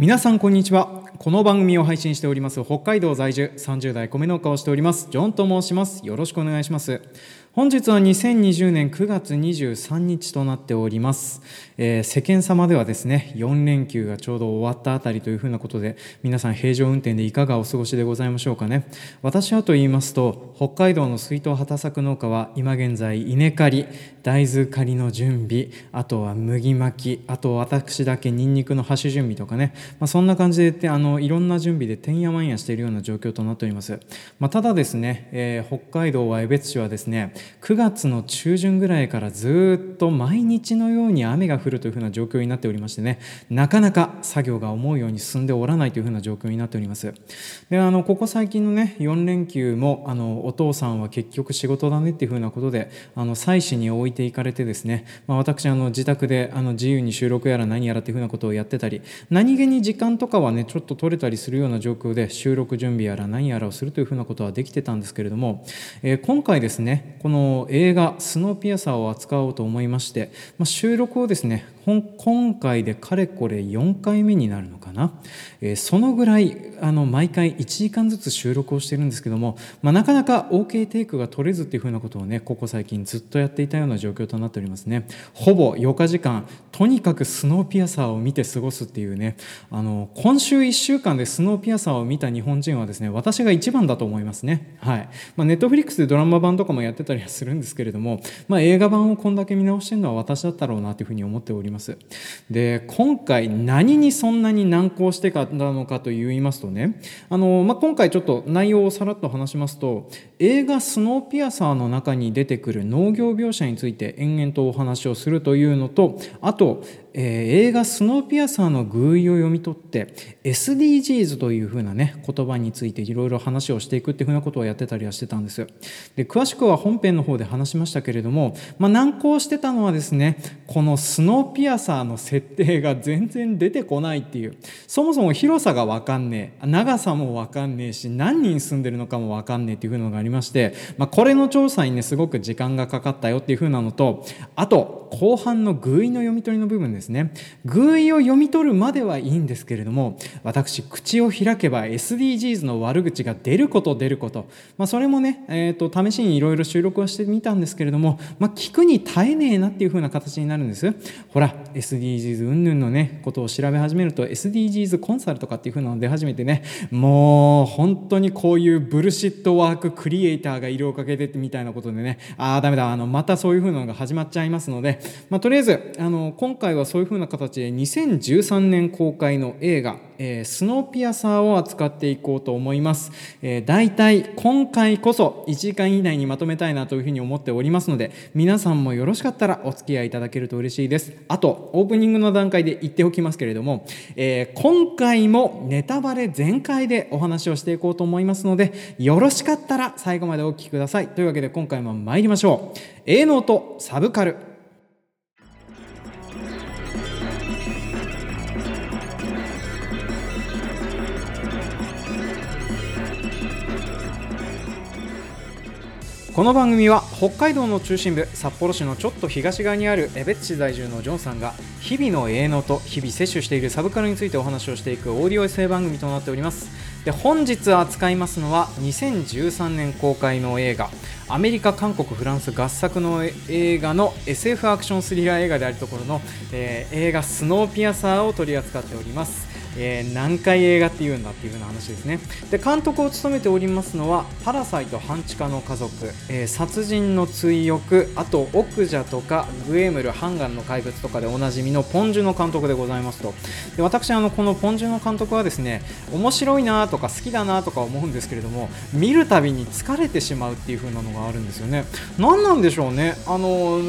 皆さんこんにちは。この番組を配信しております北海道在住30代米農家をしておりますジョンと申します。よろしくお願いします。本日は2020年9月23日となっております、えー、世間様ではですね4連休がちょうど終わったあたりというふうなことで皆さん平常運転でいかがお過ごしでございましょうかね。私はと言いますと北海道の水筒畑作農家は今現在稲刈り大豆刈りの準備あとは麦巻きあと私だけニンニクの箸準備とかね、まあ、そんな感じであのいろんな準備でてんやわんやしているような状況となっております、まあ、ただですね、えー、北海道は江別市はですね9月の中旬ぐらいからずっと毎日のように雨が降るというふうな状況になっておりましてね。なかなか作業が思うように進んでおらないというふうな状況になっております。であのここ最近のね4連休もあのお父さんは結局仕事だねっていうふうなことであの妻子に置いていかれてですね、まあ、私あの自宅であの自由に収録やら何やらっていうふうなことをやってたり何気に時間とかはねちょっと取れたりするような状況で収録準備やら何やらをするというふうなことはできてたんですけれども、えー、今回ですねこの映画「スノーピアサー」を扱おうと思いまして、まあ、収録をですね今回でかれこれ4回目になるのかな、えー、そのぐらいあの毎回1時間ずつ収録をしてるんですけども、まあ、なかなか OK テイクが取れずっていうふうなことをねここ最近ずっとやっていたような状況となっておりますね。ほぼ4日時間とにかくスノーピアサーを見て過ごすっていうねあの今週1週間でスノーピアサーを見た日本人はですね私が一番だと思いますね。はい。まあ、ネットフリックスでドラマ版とかもやってたりはするんですけれども、まあ、映画版をこんだけ見直してるのは私だったろうなというふうに思っております。ります。で今回何にそんなに難航してたのかと言いますとねあの、まあ、今回ちょっと内容をさらっと話しますと映画「スノーピアサー」の中に出てくる農業描写について延々とお話をするというのとあとえー、映画「スノーピアサー」の寓意を読み取って SDGs というふうなね言葉についていろいろ話をしていくっていうふうなことをやってたりはしてたんですで詳しくは本編の方で話しましたけれども、まあ、難航してたのはですねこのスノーピアサーの設定が全然出てこないっていうそもそも広さが分かんねえ長さも分かんねえし何人住んでるのかも分かんねえっていうふうなのがありまして、まあ、これの調査にねすごく時間がかかったよっていうふうなのとあと後半の寓意の読み取りの部分ですですね。寓意を読み取るまではいいんですけれども私口を開けば SDGs の悪口が出ること出ること、まあ、それもね、えーと、試しにいろいろ収録はしてみたんですけれども、まあ、聞くに耐えねえなっていう風な形になるんです。ほら SDGs 云々のねことを調べ始めると SDGs コンサルとかっていう風なの出始めてねもう本当にこういうブルシットワーククリエイターがいるおかげでみたいなことでねああダメだあのまたそういう風なのが始まっちゃいますので、まあ、とりあえずあの今回はそういう風な形で2013年公開の映画「えー、スノーピアサー」を扱っていこうと思います、えー、大体今回こそ1時間以内にまとめたいなというふうに思っておりますので皆さんもよろしかったらお付き合いいただけると嬉しいです。あとオープニングの段階で言っておきますけれども、えー、今回もネタバレ全開でお話をしていこうと思いますのでよろしかったら最後までお聴きください。というわけで今回も参りましょう。A ノートサブカル。この番組は北海道の中心部札幌市のちょっと東側にある江別市在住のジョンさんが日々の営農と日々摂取しているサブカルについてお話をしていくオーディオエッセイ番組となっております。で本日扱いますのは2013年公開の映画アメリカ韓国フランス合作の映画の SF アクションスリラー映画であるところの、えー、映画「スノーピアサー」を取り扱っております。えー、何回映画っていうんだっていう風な話ですね。で監督を務めておりますのは「パラサイト半地下の家族」えー、殺人の追憶あと「奥者」とか「グエムルハンガンの怪物」とかでおなじみのポン・ジュの監督でございますと。で私あのこのポン・ジュの監督はですね面白いなとか好きだなとか思うんですけれども見るたびに疲れてしまうっていう風なのがあるんですよね。何なんでしょうね。あの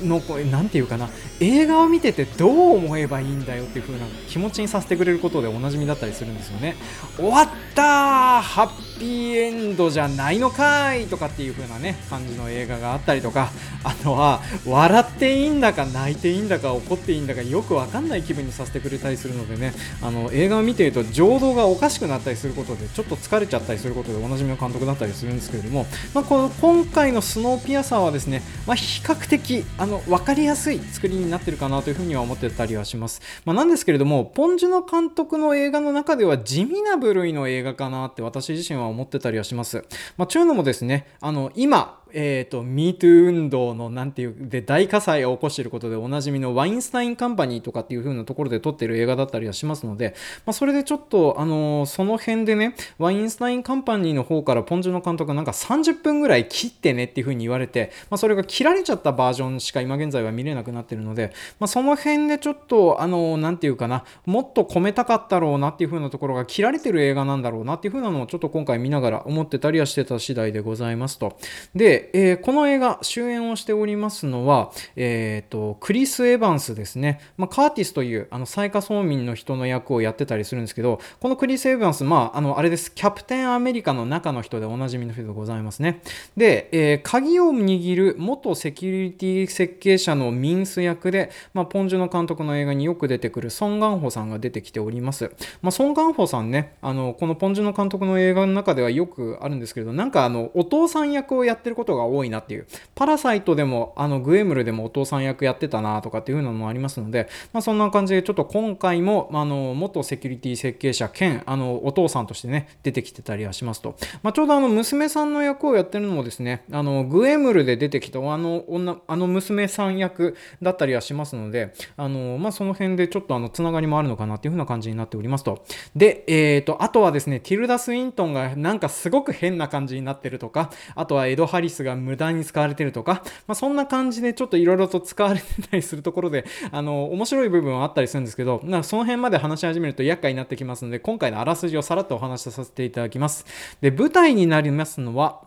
のなんていうかな。映画を見ててどう思えばいいんだよっていう風な気持ちにさせてくれることでおなじみだったりするんですよね。終わったハッピーエンドじゃないのかいとかっていう風なね感じの映画があったりとかあとは笑っていいんだか泣いていいんだか怒っていいんだかよくわかんない気分にさせてくれたりするのでねあの映画を見ていると情動がおかしくなったりすることでちょっと疲れちゃったりすることでおなじみの監督だったりするんですけれども、まあ、この今回のスノーピアサーはですね、まあ、比較的あの分かりやすい作りになってるかなというふうには思ってたりはします、まあ、なんですけれどもポンジュの監督督の映画の中では地味な部類の映画かなって私自身は思ってたりはします。まあ、というのもですね、あの、今、えっ、ー、と、MeToo 運動のなんていう、で、大火災を起こしていることでおなじみのワインスタインカンパニーとかっていう風なところで撮ってる映画だったりはしますので、まあ、それでちょっと、あのー、その辺でね、ワインスタインカンパニーの方からポンジュの監督なんか30分ぐらい切ってねっていう風に言われて、まあ、それが切られちゃったバージョンしか今現在は見れなくなってるので、まあ、その辺でちょっと、あのー、なんていうかな、もっと込めたかったろうなっていう風なところが切られてる映画なんだろうなっていう風なのをちょっと今回見ながら思ってたりはしてた次第でございますと。で、えー、この映画主演をしておりますのは、えーと、クリス・エヴァンスですね、まあ、カーティスというあの最下層民の人の役をやってたりするんですけどこのクリス・エヴァンス、まあ、あのあれです。キャプテンアメリカの中の人でおなじみの人でございますね。で、えー、鍵を握る元セキュリティ設計者のミンス役で、まあ、ポンジュの監督の映画によく出てくるソン・ガンホさんが出てきております、まあ、ソン・ガンホさんねあのこのポンジュの監督の映画の中ではよくあるんですけれどなんかあのお父さん役をやってることが多いなっていうパラサイトでも、あの、グエムルでもお父さん役やってたなとかっていうのもありますので、まあ、そんな感じで、ちょっと今回も、あの、元セキュリティ設計者兼、あの、お父さんとしてね、出てきてたりはしますと。まあ、ちょうどあの、娘さんの役をやってるのもですね、あの、グエムルで出てきたあの、女、あの娘さん役だったりはしますので、あの、まあ、その辺でちょっとあの、つながりもあるのかなっていう風な感じになっておりますと。で、えっ、ー、と、あとはですね、ティルダ・スウィントンがなんかすごく変な感じになってるとか、あとはエド・ハリスが無駄に使われてるとか、まあ、そんな感じでちょっといろいろと使われてたりするところで、あの、面白い部分はあったりするんですけど、なその辺まで話し始めると厄介になってきますので、今回のあらすじをさらっとお話しさせていただきます。で、舞台になりますのは、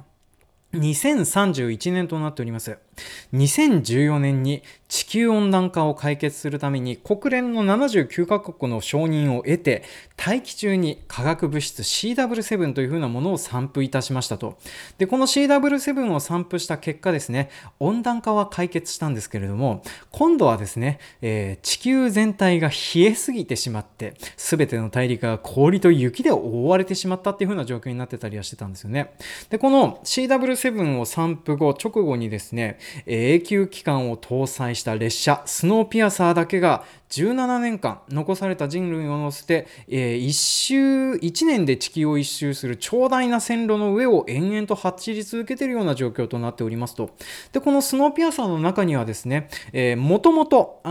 2031年となっております。2014年に地球温暖化を解決するために国連の79カ国の承認を得て大気中に化学物質 CW7 というふうなものを散布いたしましたと。でこの CW7 を散布した結果ですね温暖化は解決したんですけれども今度はですね、えー、地球全体が冷えすぎてしまって全ての大陸が氷と雪で覆われてしまったっていうふうな状況になってたりはしてたんですよね。でこの CW7 を散布後直後にですね永久期間を搭載した列車スノーピアサーだけが17年間残された人類を乗せて、えー、一周1年で地球を一周する長大な線路の上を延々と走り続けているような状況となっておりますと。でこのスノーピアサーの中にはですねもともと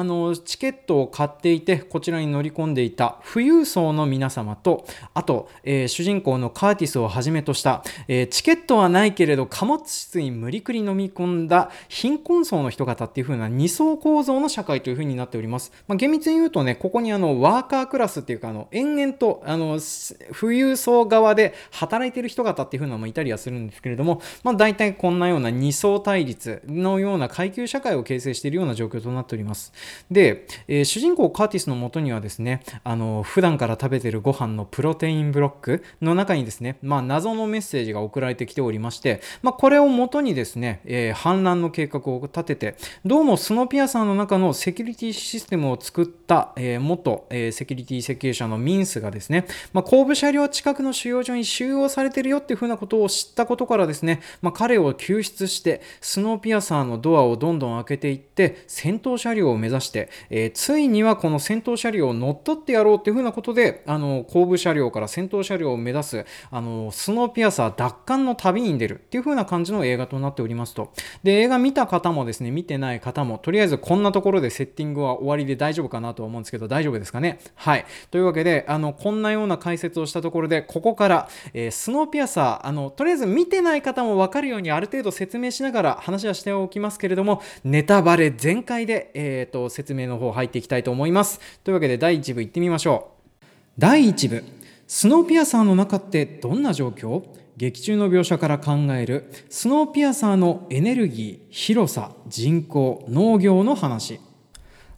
チケットを買っていてこちらに乗り込んでいた富裕層の皆様とあと、えー、主人公のカーティスをはじめとした、えー、チケットはないけれど貨物室に無理くり飲み込んだ貧困層の人方っていう風な二層構造の社会という風になっております、まあ厳密に言うとね、ここにあのワーカークラスっていうか、あの延々とあの富裕層側で働いてる人方っていう風なのもいたりはするんですけれども、まあ、大体こんなような二層対立のような階級社会を形成しているような状況となっております。で、えー、主人公カーティスのもとにはですね、あの普段から食べてるご飯のプロテインブロックの中にですね、まあ、謎のメッセージが送られてきておりまして、まあ、これをもとにですね、えー、反乱の計画を立てて、どうもスノーピアさんの中のセキュリティシステムを作った、えー、元、えー、セキュリティ設計者のミンスがですね、まあ、後部車両近くの収容所に収容されてるよっていうふうなことを知ったことからですね、まあ、彼を救出して、スノーピアサーのドアをどんどん開けていって、先頭車両を目指して、えー、ついにはこの先頭車両を乗っ取ってやろうっていうふうなことで、あの、後部車両から先頭車両を目指す、あの、スノーピアサー奪還の旅に出るっていうふうな感じの映画となっておりますと。で、映画見た方もですね、見てない方も、とりあえずこんなところでセッティングは終わりで大丈夫かなと思うんですけど、大丈夫ですかね？はい。というわけで、あの、こんなような解説をしたところで、ここから、えー、スノーピアサー、あの、とりあえず見てない方もわかるようにある程度説明しながら話はしておきますけれども、ネタバレ全開で、えっ、ー、と、説明の方入っていきたいと思います。というわけで、第1部いってみましょう。第1部、スノーピアサーの中ってどんな状況？劇中の描写から考えるスノーピアサーのエネルギー、広さ、人口、農業の話。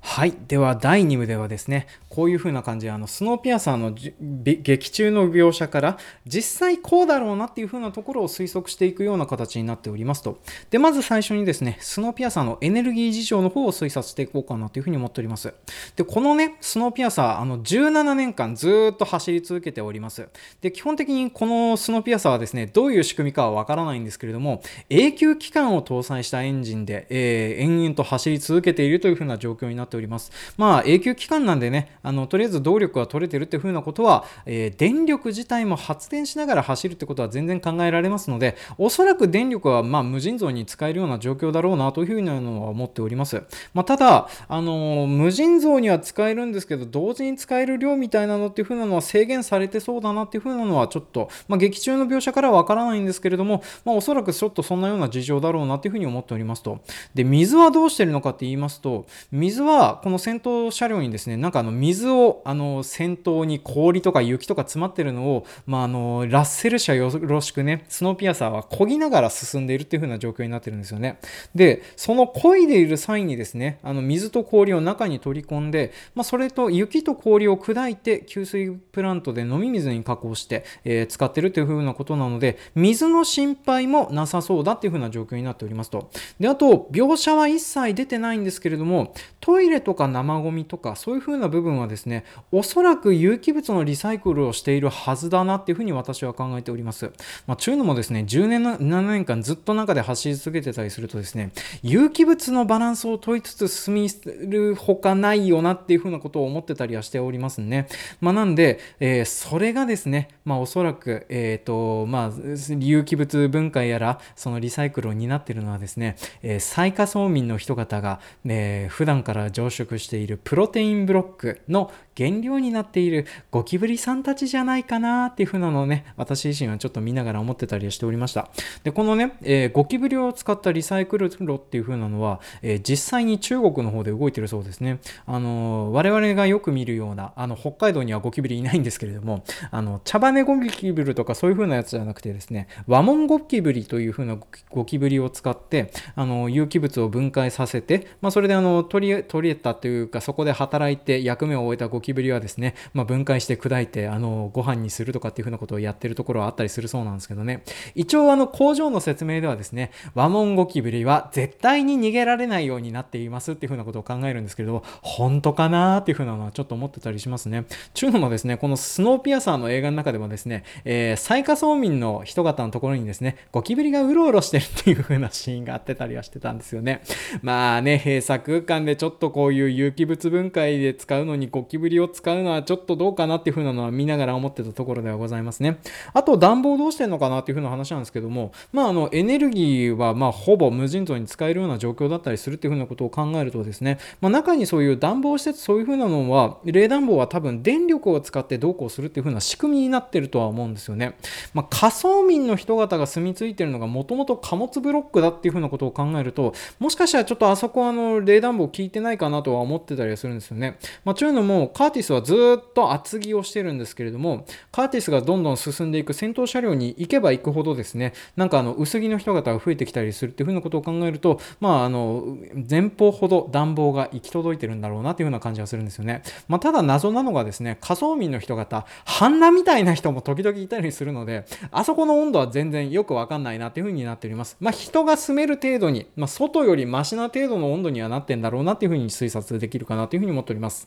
はい。では、第2部ではですね、こういう風な感じで、あの、スノーピアサーの劇中の描写から、実際こうだろうなっていう風なところを推測していくような形になっておりますと。で、まず最初にですね、スノーピアサーのエネルギー事情の方を推察していこうかなという風に思っております。で、このね、スノーピアサー、あの、17年間ずっと走り続けております。で、基本的にこのスノーピアサーはですね、どういう仕組みかはわからないんですけれども、永久期間を搭載したエンジンで、えー、延々と走り続けているという風な状況になっております。まあ永久期間なんでね、あのとりあえず動力は取れてるっていう風なことは、えー、電力自体も発電しながら走るってことは全然考えられますので、おそらく電力はま無尽蔵に使えるような状況だろうなというふうなのは思っております。まあ、ただ、あのー、無尽蔵には使えるんですけど、同時に使える量みたいなのっていう風なのは制限されてそうだなっていう風なのはちょっと、まあ、劇中の描写からわからないんですけれども、まあ、おそらくちょっとそんなような事情だろうなっていう風に思っておりますと。で、水はどうしてるのかって言いますと、水はこの戦闘車両にですね、なんかあの水水をあの先頭に氷とか雪とか詰まってるのを、まあ、あのラッセル車よろしくね、スノーピアサーは漕ぎながら進んでいるっていう風な状況になってるんですよね。で、その漕いでいる際にですね、あの水と氷を中に取り込んで、まあ、それと雪と氷を砕いて給水プラントで飲み水に加工して、えー、使ってるという風なことなので、水の心配もなさそうだっていう風な状況になっておりますと。で、あと、描写は一切出てないんですけれども、トイレとか生ゴミとか、そういう風な部分はですね、おそらく有機物のリサイクルをしているはずだなっていう風に私は考えております。まあ、というのもですね、10年、7年間ずっと中で走り続けてたりするとですね、有機物のバランスを問いつつ進みるほかないよなっていう風なことを思ってたりはしておりますね。まあ、なんで、えー、それがですね、まあ、おそらく、え、ー、と、まあ、有機物分解やら、そのリサイクルを担っているのはですね、えー、最下層民の人方が、えー、普段から常食しているプロテインブロックの原料になっているゴキブリさんたちじゃないかなっていう風なのをね、私自身はちょっと見ながら思ってたりしておりました。で、このね、えー、ゴキブリを使ったリサイクル炉っていう風なのは、えー、実際に中国の方で動いてるそうですね。あのー、我々がよく見るような、あの、北海道にはゴキブリいないんですけれども、あの、茶羽ゴキブリとかそういう風なやつじゃなくてですね、ワモンゴキブリという風なゴキブリを使って、あの、有機物を分解させて、まあ、それであの、取り、取り得たというか、そこで働いて役目をを終えたゴキブリはですね、まあ、分解して砕いて、あの、ご飯にするとかっていう風なことをやってるところはあったりするそうなんですけどね。一応あの、工場の説明ではですね、ワモンゴキブリは絶対に逃げられないようになっていますっていう風なことを考えるんですけれど、本当かなーっていう風なのはちょっと思ってたりしますね。ちゅうのもですね、このスノーピアサーの映画の中でもですね、えー、最下層民の人方のところにですね、ゴキブリがうろうろしてるっていう風なシーンがあってたりはしてたんですよね。まあね、閉鎖空間でちょっとこういう有機物分解で使うのにゴキブリを使うのはちょっとどうかなっていう風なのは見ながら思ってたところではございますね。あと暖房どうしてんのかなっていう風な話なんですけども、まああのエネルギーはまあほぼ無尽蔵に使えるような状況だったりするっていう風なことを考えるとですね、まあ、中にそういう暖房施設そういう風なのは冷暖房は多分電力を使ってどうこうするっていう風な仕組みになってるとは思うんですよね。まあ、仮想民の人方が住み着いてるのがもともと貨物ブロックだっていう風なことを考えるともしかしたらちょっとあそこあの冷暖房効いてないかなとは思ってたりはするんですよね。まあ、というのもカーティスはずっと厚着をしてるんですけれどもカーティスがどんどん進んでいく戦闘車両に行けば行くほどですねなんかあの薄着の人方が増えてきたりするっていう風なことを考えるとまああの前方ほど暖房が行き届いてるんだろうなというような感じがするんですよね。まあ、ただ謎なのがですね仮想民の人方半裸みたいな人も時々いたりするのであそこの温度は全然よくわかんないなっていう風になっております。まあ、人が住める程度に、まあ、外よりマシな程度の温度にはなってんだろうなっていう風に推察できるかなという風に思っております。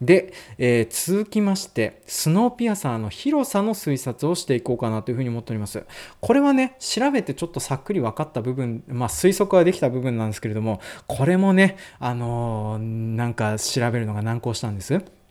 で、えー、続きまして、スノーピアサーの広さの推察をしていこうかなというふうに思っております。これはね、調べてちょっとさっくり分かった部分、まあ、推測はできた部分なんですけれども、これもね、あのー、なんか調べるのが難航したんです。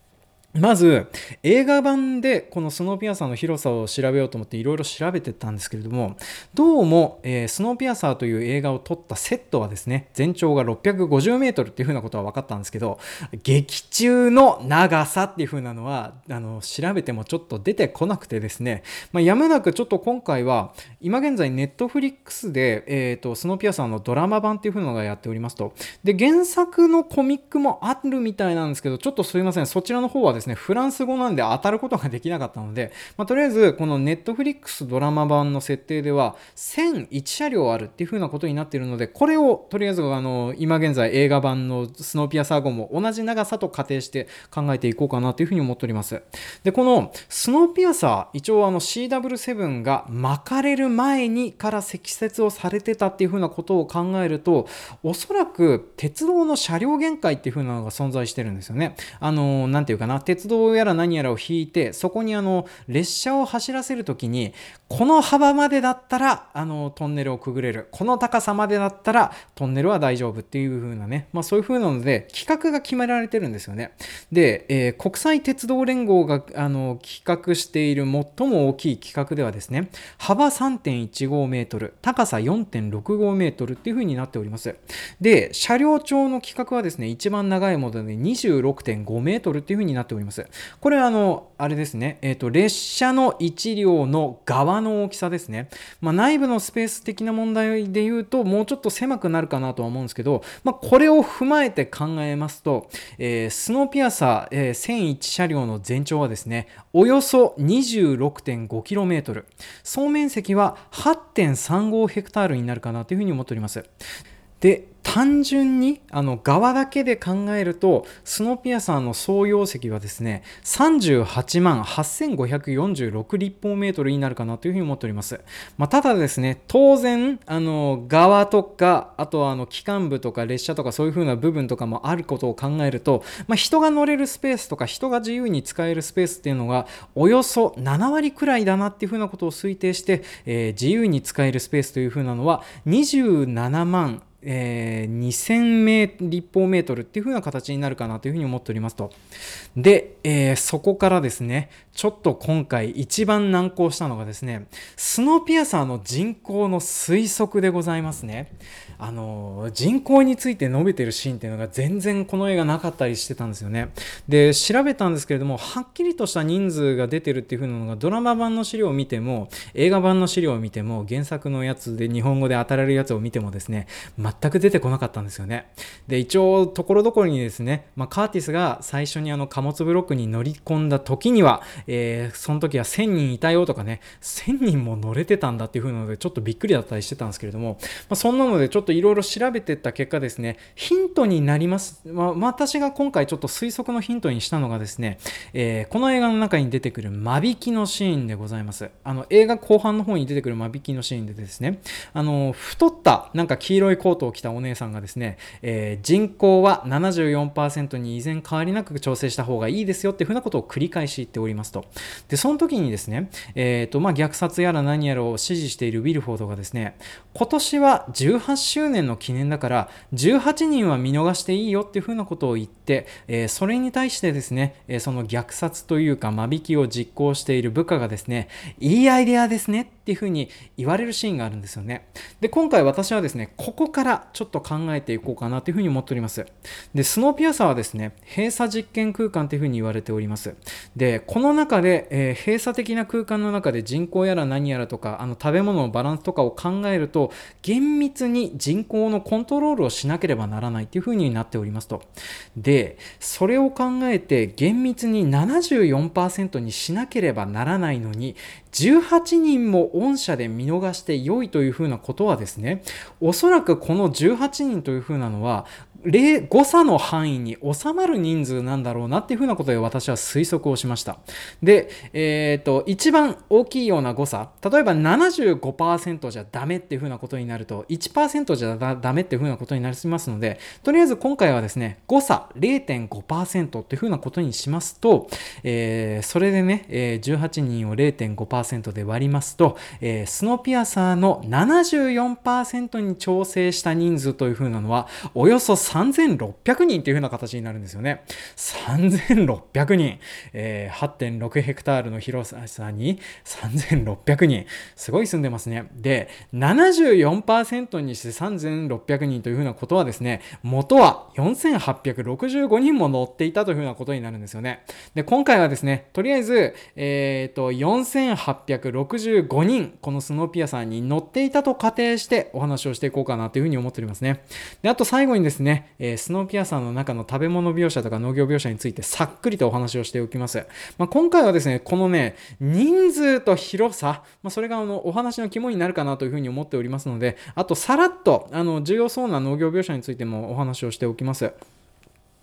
まず、映画版でこのスノーピアサーの広さを調べようと思っていろいろ調べてたんですけれども、どうも、えー、スノーピアサーという映画を撮ったセットはですね、全長が650メートルっていう風なことは分かったんですけど、劇中の長さっていう風なのは、あの、調べてもちょっと出てこなくてですね、まあ、やむなくちょっと今回は、今現在ネットフリックスで、え、ー、と、スノーピアサーのドラマ版っていう風なのがやっておりますと。で、原作のコミックもあるみたいなんですけど、ちょっとすいません、そちらの方はですねですね、フランス語なんで当たることができなかったので、まあ、とりあえずこのネットフリックスドラマ版の設定では1001車両あるっていう風なことになっているので、これをとりあえずあの今現在映画版のスノーピアサー号も同じ長さと仮定して考えていこうかなというふうに思っております。で、このスノーピアサー、一応あの CW7 が巻かれる前にから積雪をされてたっていう風なことを考えると、おそらく鉄道の車両限界っていう風なのが存在してるんですよね。あの、なていうかな、鉄道やら何やらを引いてそこにあの列車を走らせる時にこの幅までだったらあのトンネルをくぐれる。この高さまでだったらトンネルは大丈夫っていう風なね、まあ、そういう風なので規格が決められてるんですよね。で、えー、国際鉄道連合があの企画している最も大きい規格ではですね幅3.15メートル高さ4.65メートルっていう風になっております。で車両長の規格はですね一番長いもので26.5メートルっていう風になっております。これはあのあれですね、えーと、列車の1両の側の大きさですね、まあ、内部のスペース的な問題で言うともうちょっと狭くなるかなとは思うんですけど、まあ、これを踏まえて考えますと、えー、スノーピアサー、えー、1001車両の全長はですねおよそ 26.5km 総面積は8.35ヘクタールになるかなというふうに思っております。で単純にあの側だけで考えるとスノピアサーの総容積はですね38万8546立方メートルになるかなというふうに思っております、まあ、ただですね当然あの側とかあとはあの機関部とか列車とかそういうふうな部分とかもあることを考えると、まあ、人が乗れるスペースとか人が自由に使えるスペースっていうのがおよそ7割くらいだなっていうふうなことを推定して、えー、自由に使えるスペースというふうなのは27万えー、2000立方メートルっていう風な形になるかなというふうに思っておりますと。で、えー、そこからですね、ちょっと今回一番難航したのがですね、スノーピアサーの人口の推測でございますね。あの、人口について述べてるシーンっていうのが全然この映画なかったりしてたんですよね。で、調べたんですけれども、はっきりとした人数が出てるっていう風なのがドラマ版の資料を見ても、映画版の資料を見ても、原作のやつで日本語で当たられるやつを見てもですね、全く出てこなかったんですよね。で、一応、ところどころにですね、まあ、カーティスが最初にあの貨物ブロックに乗り込んだ時には、えー、その時は1000人いたよとかね、1000人も乗れてたんだっていう風なので、ちょっとびっくりだったりしてたんですけれども、まあ、そんなのでちょっといろいろ調べてった結果ですね、ヒントになります。ま、私が今回ちょっと推測のヒントにしたのがですね、えー、この映画の中に出てくる間引きのシーンでございます。あの、映画後半の方に出てくる間引きのシーンでですね、あの、太った、なんか黄色いコートを着たお姉さんがですね、えー、人口は74%に依然変わりなく調整した方がいいですよっていうふうなことを繰り返し言っておりますと。で、その時にですね、えっ、ー、と、まあ、虐殺やら何やらを支持しているウィルフォードがですね、今年は18周年の記念だから、18人は見逃していいよっていうふうなことを言って、えー、それに対してですね、えその虐殺というか間引きを実行している部下がですね、いいアイデアですねっていうふうに言われるシーンがあるんですよね。で、今回私はですね、ここからちょっと考えていこうかなというふうに思っております。で、スノーピアサーはですね、閉鎖実験空間というふうに言われております。で、この中で、えー、閉鎖的な空間の中で人口やら何やらとか、あの食べ物のバランスとかを考えると、厳密に人口のコントロールをしなければならないというふうになっておりますと。で、それを考えて厳密に74%にしなければならないのに、18人も御社で見逃して良いというふうなことはですね、おそらくこの18人というふうなのは、誤差の範囲に収まる人数なんだろうなっていうふうなことで私は推測をしました。で、えっ、ー、と、一番大きいような誤差、例えば75%じゃダメっていうふうなことになると、1%じゃダメっていうふうなことになりますので、とりあえず今回はですね、誤差0.5%っていうふうなことにしますと、えー、それでね、えー、18人を0.5%で割りますと、えー、スノピアサーの74%に調整した人数というふうなのは、およそ3 3600人というふうな形になるんですよね。3600人。えー、8.6ヘクタールの広さに3600人。すごい住んでますね。で、74%にして3600人というふうなことはですね、元は4865人も乗っていたというふうなことになるんですよね。で、今回はですね、とりあえず、えっ、ー、と、4865人、このスノーピアさんに乗っていたと仮定してお話をしていこうかなというふうに思っておりますね。で、あと最後にですね、えー、スノーピアさんの中の食べ物描写とか農業描写についてさっくりとお話をしておきます。まあ、今回はですね、このね、人数と広さ、まあ、それがあのお話の肝になるかなというふうに思っておりますので、あとさらっとあの重要そうな農業描写についてもお話をしておきます。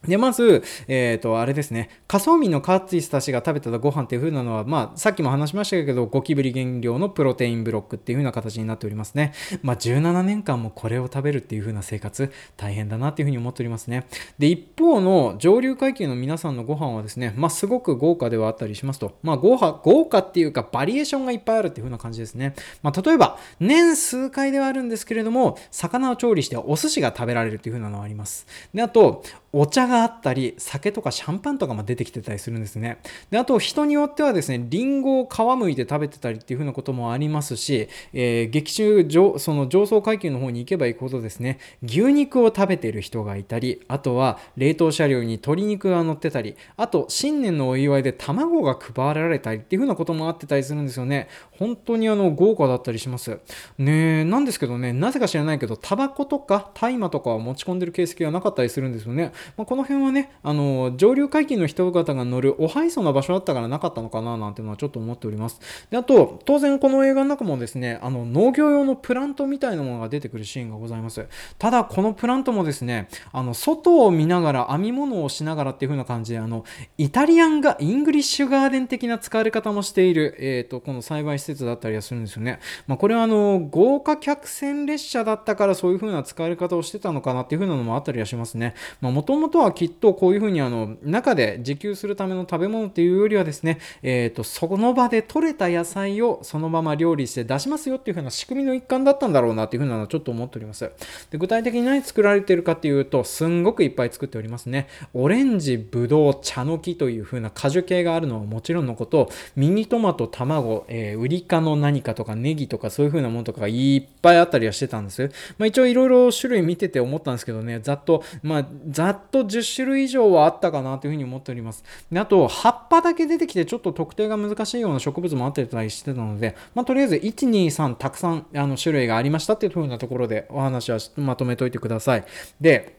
で、まず、えっ、ー、と、あれですね、仮想民のカーツィスたちが食べてたご飯っていう風なのは、まあ、さっきも話しましたけど、ゴキブリ原料のプロテインブロックっていう風な形になっておりますね。まあ、17年間もこれを食べるっていう風な生活、大変だなっていう風に思っておりますね。で、一方の上流階級の皆さんのご飯はですね、まあ、すごく豪華ではあったりしますと。まあ、豪華、豪華っていうか、バリエーションがいっぱいあるっていう風な感じですね。まあ、例えば、年数回ではあるんですけれども、魚を調理してお寿司が食べられるっていう風なのはあります。で、あと、お茶があったり、酒とかシャンパンとかも出てきてたりするんですね。で、あと人によってはですね、リンゴを皮むいて食べてたりっていう風なこともありますし、えー、劇中上、その上層階級の方に行けば行くほどですね、牛肉を食べてる人がいたり、あとは冷凍車両に鶏肉が乗ってたり、あと新年のお祝いで卵が配られたりっていう風なこともあってたりするんですよね。本当にあの豪華だったりします。ねなんですけどね、なぜか知らないけど、タバコとか大麻とかを持ち込んでる形跡はなかったりするんですよね。まあ、この辺はね、あの、上流階級の人方が乗るおハイソな場所だったからなかったのかななんていうのはちょっと思っております。で、あと、当然この映画の中もですね、あの、農業用のプラントみたいなものが出てくるシーンがございます。ただ、このプラントもですね、あの、外を見ながら編み物をしながらっていう風な感じで、あの、イタリアンが、イングリッシュガーデン的な使われ方もしている、えっ、ー、と、この栽培施設だったりはするんですよね。まあ、これはあの、豪華客船列車だったからそういう風な使われ方をしてたのかなっていう風なのもあったりはしますね。まあ、もともとはきっとこういう風にあの、中で自給するための食べ物っていうよりはですね、えっ、ー、と、その場で採れた野菜をそのまま料理して出しますよっていう風な仕組みの一環だったんだろうなっていう風なのはちょっと思っております。で具体的に何作られてるかっていうと、すんごくいっぱい作っておりますね。オレンジ、ブドウ、茶の木という風な果樹系があるのはもちろんのこと、ミニトマト、卵、えー、ウリ科の何かとかネギとかそういう風なものとかがいっぱいあったりはしてたんです。まあ一応いろいろ種類見てて思ったんですけどね、ざっと、まあざっと10種類以上はあったかなという風に思っております。であと、葉っぱだけ出てきてちょっと特定が難しいような植物もあったりしてたので、まあ、とりあえず1、2、3たくさんあの種類がありましたっていうふうなところでお話はまとめておいてください。で、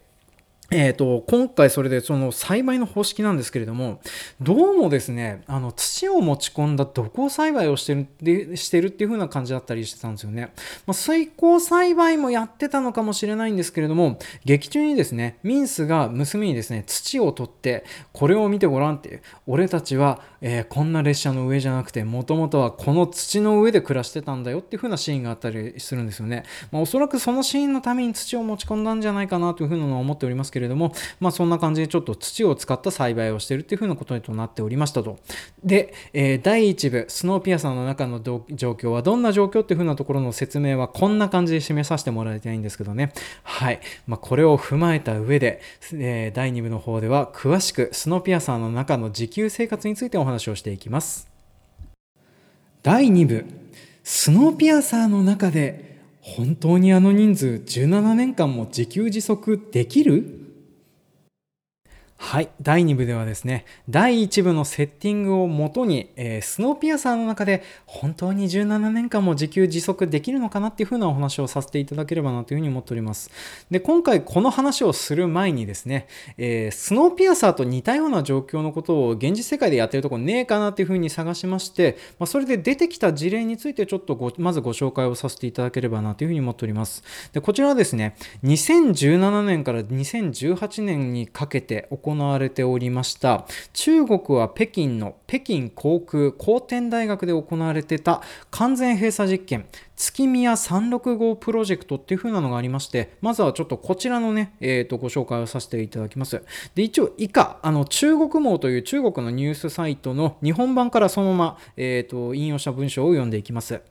えーと、今回それでその栽培の方式なんですけれどもどうもですねあの土を持ち込んだ土耕栽培をしてるでしてるっていう風な感じだったりしてたんですよね、まあ、水耕栽培もやってたのかもしれないんですけれども劇中にですねミンスが娘にですね土を取ってこれを見てごらんっていう俺たちは、えー、こんな列車の上じゃなくてもともとはこの土の上で暮らしてたんだよっていう風なシーンがあったりするんですよね、まあ、おそらくそのシーンのために土を持ち込んだんじゃないかなという風なのは思っておりますけけれども、まあ、そんな感じでちょっと土を使った栽培をしているというふうなこととなっておりましたと。で、えー、第1部、スノーピアサーの中の状況はどんな状況っていうふうなところの説明はこんな感じで示させてもらいたいんですけどね。はい。まあ、これを踏まえた上で、えー、第2部の方では詳しくスノーピアサーの中の自給生活についてお話をしていきます。第2部、スノーピアサーの中で本当にあの人数17年間も自給自足できる？はい。第2部ではですね、第1部のセッティングをもとに、えー、スノーピアサーの中で本当に17年間も自給自足できるのかなっていうふうなお話をさせていただければなというふうに思っております。で、今回この話をする前にですね、えー、スノーピアサーと似たような状況のことを現実世界でやってるとこねえかなっていうふうに探しまして、まあ、それで出てきた事例についてちょっとごまずご紹介をさせていただければなというふうに思っております。で、こちらはですね、2017年から2018年にかけて行行われておりました。中国は北京の北京航空航天大学で行われてた完全閉鎖実験。月宮365プロジェクトっていう風なのがありまして、まずはちょっとこちらのね、えっ、ー、と、ご紹介をさせていただきます。で、一応以下、あの、中国網という中国のニュースサイトの日本版からそのまま、えっ、ー、と、引用した文章を読んでいきます。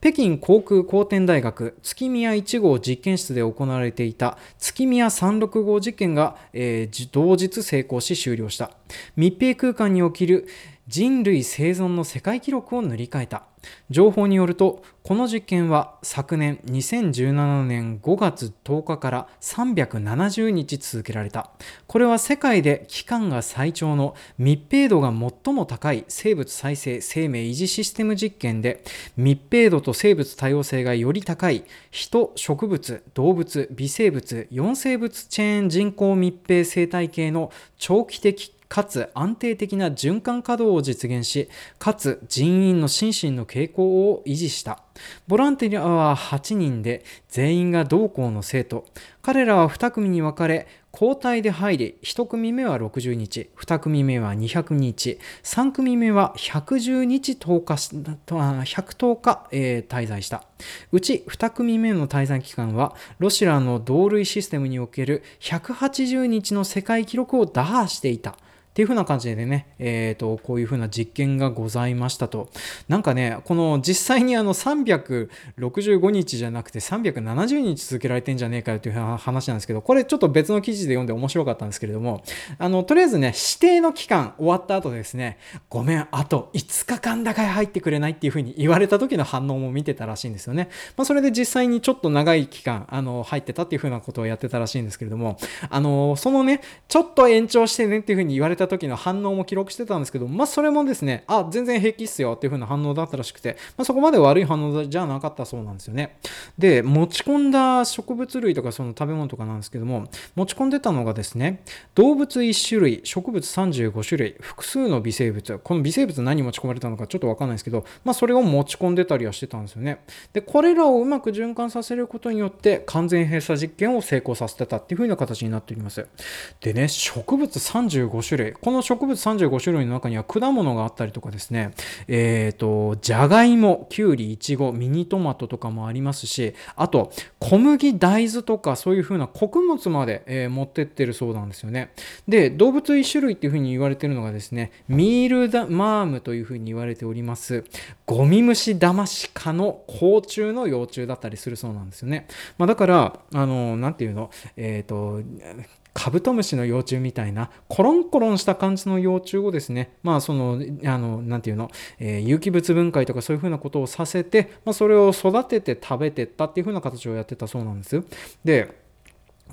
北京航空航天大学月宮1号実験室で行われていた月宮365実験が、えー、同日成功し終了した。密閉空間における人類生存の世界記録を塗り替えた情報によるとこの実験は昨年2017年5月10日から370日続けられた。これは世界で期間が最長の密閉度が最も高い生物再生生命維持システム実験で密閉度と生物多様性がより高い人植物動物微生物4生物チェーン人工密閉生態系の長期的かつ安定的な循環稼働を実現し、かつ人員の心身の傾向を維持した。ボランティアは8人で全員が同校の生徒。彼らは2組に分かれ、交代で入り1組目は60日2組目は200日3組目は110日10日110日、えー、滞在したうち2組目の滞在期間はロシアの同類システムにおける180日の世界記録を打破していたっていう風な感じでね、えーと、こういう風な実験がございましたと。なんかね、この実際にあの365日じゃなくて370日続けられてんじゃねえかよという話なんですけど、これちょっと別の記事で読んで面白かったんですけれども、あのとりあえずね、指定の期間終わった後ですね、ごめん、あと5日間だけ入ってくれないっていう風に言われた時の反応も見てたらしいんですよね。まあ、それで実際にちょっと長い期間あの入ってたっていう風なことをやってたらしいんですけれども、あのそのね、ちょっと延長してねっていう風に言われた時の反応も記録してたんですけど、まあ、それもですね、あ、全然平気っすよっていう風な反応だったらしくて、まあ、そこまで悪い反応じゃなかったそうなんですよね。で、持ち込んだ植物類とかその食べ物とかなんですけども、持ち込んでたのがですね、動物1種類、植物35種類、複数の微生物、この微生物何持ち込まれたのかちょっとわかんないですけど、まあ、それを持ち込んでたりはしてたんですよね。で、これらをうまく循環させることによって、完全閉鎖実験を成功させてたっていう風な形になっております。でね、植物35種類、この植物35種類の中には果物があったりとかですね、えっ、ー、と、じゃがいも、きゅうり、いちご、ミニトマトとかもありますし、あと、小麦、大豆とかそういう風な穀物まで、えー、持ってってるそうなんですよね。で、動物1種類っていう風に言われてるのがですね、ミールダマームという風に言われております、ゴミムシダマシカの甲虫の幼虫だったりするそうなんですよね。まあ、だから、あの、なんていうの、えっ、ー、と、カブトムシの幼虫みたいなコロンコロンした感じの幼虫をですねまあそのあのなんていうの、えー、有機物分解とかそういうふうなことをさせて、まあ、それを育てて食べてったっていうふうな形をやってたそうなんです。で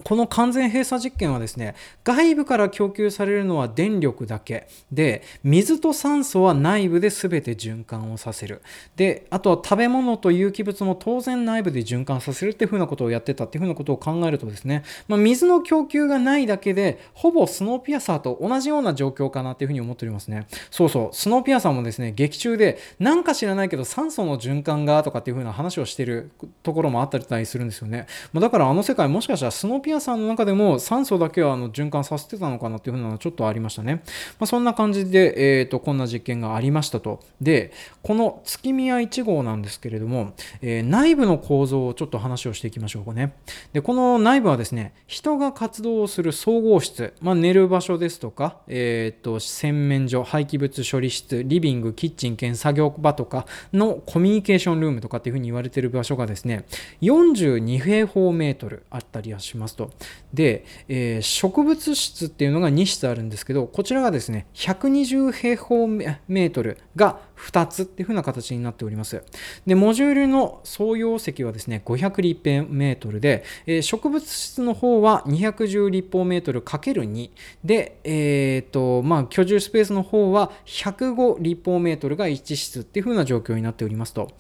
この完全閉鎖実験はですね、外部から供給されるのは電力だけで、水と酸素は内部で全て循環をさせる。で、あとは食べ物と有機物も当然内部で循環させるっていうふうなことをやってたっていうふうなことを考えるとですね、まあ、水の供給がないだけで、ほぼスノーピアサーと同じような状況かなっていうふうに思っておりますね。そうそう、スノーピアサーもですね、劇中で、なんか知らないけど酸素の循環がとかっていうふうな話をしてるところもあったりするんですよね。まあ、だからあの世界もしかしたらスノーピアさんの中でも酸素だけはあの循環させてたのかなっていうふうなのはちょっとありましたね。まあ、そんな感じで、えーと、こんな実験がありましたと。で、この月宮1号なんですけれども、えー、内部の構造をちょっと話をしていきましょうかね。で、この内部はですね、人が活動をする総合室、まあ、寝る場所ですとか、えーと、洗面所、廃棄物処理室、リビング、キッチン兼作業場とかのコミュニケーションルームとかっていうふうに言われてる場所がですね、42平方メートルあったりはしますと。で、えー、植物室っていうのが2室あるんですけど、こちらがですね、120平方メートルが2つっていう風な形になっております。で、モジュールの総容積はですね、500立方メートルで、えー、植物室の方は210立方メートル ×2 で、えっ、ー、と、まあ、居住スペースの方は105立方メートルが1室っていう風な状況になっておりますと。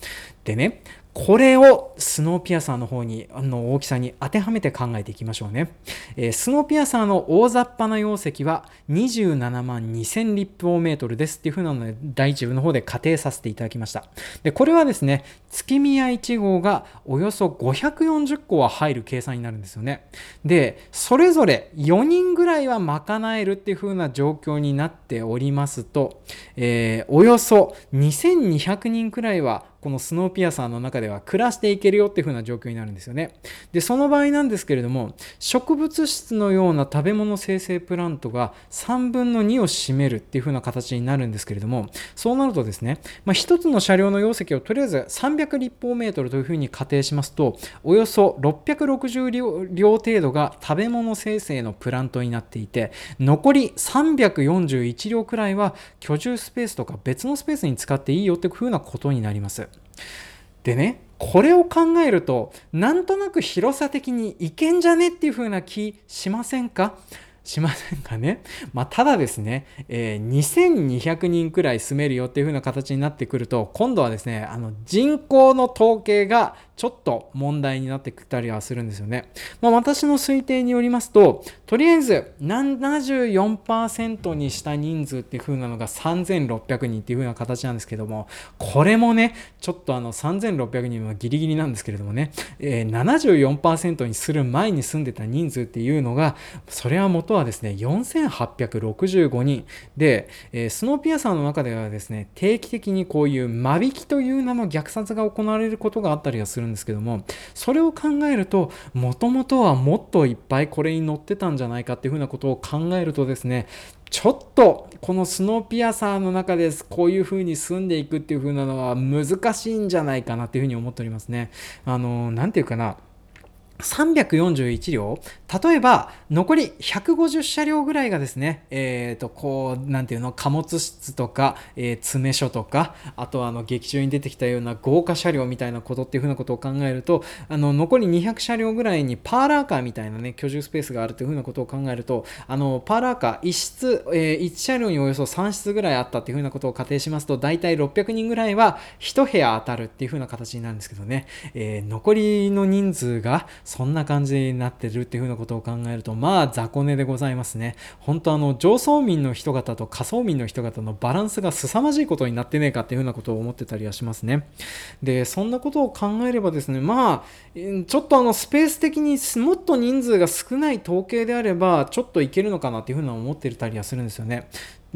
でね、これをスノーピアサーの方に、あの大きさに当てはめて考えていきましょうね。えー、スノーピアサーの大雑把な容積は27万2000立方メートルですっていう風なので、第一部の方で仮定させていただきました。で、これはですね、月宮1号がおよそ540個は入る計算になるんですよね。で、それぞれ4人ぐらいは賄えるっていう風な状況になっておりますと、えー、およそ2200人くらいはこのスノーピアサーの中では暮らしていけるよっていう風な状況になるんですよね。で、その場合なんですけれども、植物質のような食べ物生成プラントが3分の2を占めるっていう風な形になるんですけれども、そうなるとですね、まあ、1つの車両の容積をとりあえず300立方メートルという風に仮定しますと、およそ660両両程度が食べ物生成のプラントになっていて、残り341両くらいは居住スペースとか別のスペースに使っていいよっていう風なことになります。でね、これを考えると、なんとなく広さ的にいけんじゃねっていう風な気しませんか？しませんかね。まあ、ただですね、えー、2200人くらい住めるよっていう風な形になってくると、今度はですね、あの人口の統計がちょっと問題になってきたりはするんですよね。まあ、私の推定によりますと、とりあえず74%にした人数っていう風なのが3600人っていう風な形なんですけども、これもね、ちょっとあの3600人はギリギリなんですけれどもね、えー、74%にする前に住んでた人数っていうのが、それは元ははですね、4865人で、えー、スノーピアさんの中ではですね、定期的にこういう間引きという名の虐殺が行われることがあったりはするんですけどもそれを考えるともともとはもっといっぱいこれに乗ってたんじゃないかっていうふうなことを考えるとですねちょっとこのスノーピアサーの中ですこういう風に住んでいくっていう風なのは難しいんじゃないかなっていうふうに思っておりますね。あの、なんていうかな。341両。例えば残り150車両ぐらいがですねえっ、ー、とこうなんていうの貨物室とか、えー、詰め所とかあとはあの劇中に出てきたような豪華車両みたいなことっていうふうなことを考えるとあの残り200車両ぐらいにパーラーカーみたいなね居住スペースがあるというふうなことを考えるとあのパーラーカー1室、えー、1車両におよそ3室ぐらいあったっていうふうなことを仮定しますと大体600人ぐらいは1部屋当たるっていうふうな形になるんですけどね、え残りの人数がそんな感じになってるっていうふうなことを考えると、まあ雑魚寝でございますね。本当あの、上層民の人方と下層民の人方のバランスが凄まじいことになってねえかっていうふうなことを思ってたりはしますね。で、そんなことを考えればですね、まあ、ちょっとあの、スペース的にもっと人数が少ない統計であれば、ちょっといけるのかなっていうふうな思ってたりはするんですよね。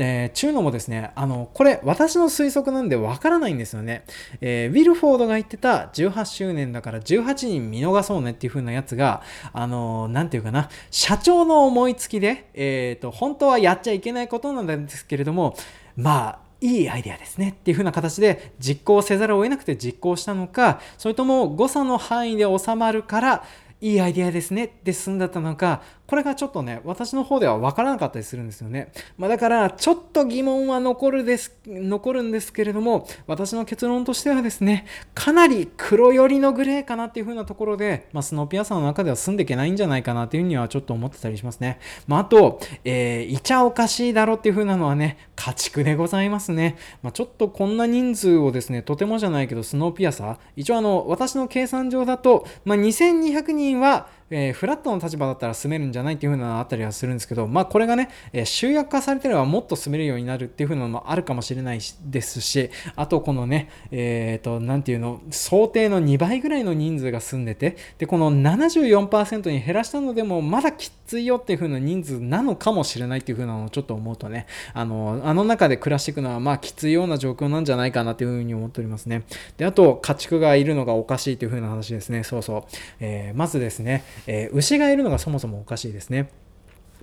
えー、ちゅうのもですね、あの、これ私の推測なんでわからないんですよね。えー、ウィルフォードが言ってた18周年だから18人見逃そうねっていう風なやつが、あの、なんていうかな、社長の思いつきで、えっ、ー、と、本当はやっちゃいけないことなんですけれども、まあ、いいアイデアですねっていう風な形で実行せざるを得なくて実行したのか、それとも誤差の範囲で収まるから、いいアイデアですねって済んだったのか、これがちょっとね、私の方では分からなかったりするんですよね。まあ、だから、ちょっと疑問は残るです、残るんですけれども、私の結論としてはですね、かなり黒寄りのグレーかなっていう風なところで、まあ、スノーピアさんの中では住んでいけないんじゃないかなっていうふうにはちょっと思ってたりしますね。まあ、あと、えー、いちゃおかしいだろっていう風なのはね、家畜でございますね。まあ、ちょっとこんな人数をですね、とてもじゃないけど、スノーピアサー、一応あの、私の計算上だと、まあ、2200人は、えー、フラットの立場だったら住めるんじゃないっていう風なあったりはするんですけど、まあこれがね、えー、集約化されてればもっと住めるようになるっていう風なのもあるかもしれないですし、あとこのね、えっ、ー、と、なんていうの、想定の2倍ぐらいの人数が住んでて、で、この74%に減らしたのでもまだきついよっていう風な人数なのかもしれないっていう風なのをちょっと思うとね、あの、あの中で暮らしていくのはまあきついような状況なんじゃないかなっていう風に思っておりますね。で、あと、家畜がいるのがおかしいという風な話ですね。そうそう。えー、まずですね、えー、牛がいるのがそもそもおかしいですね。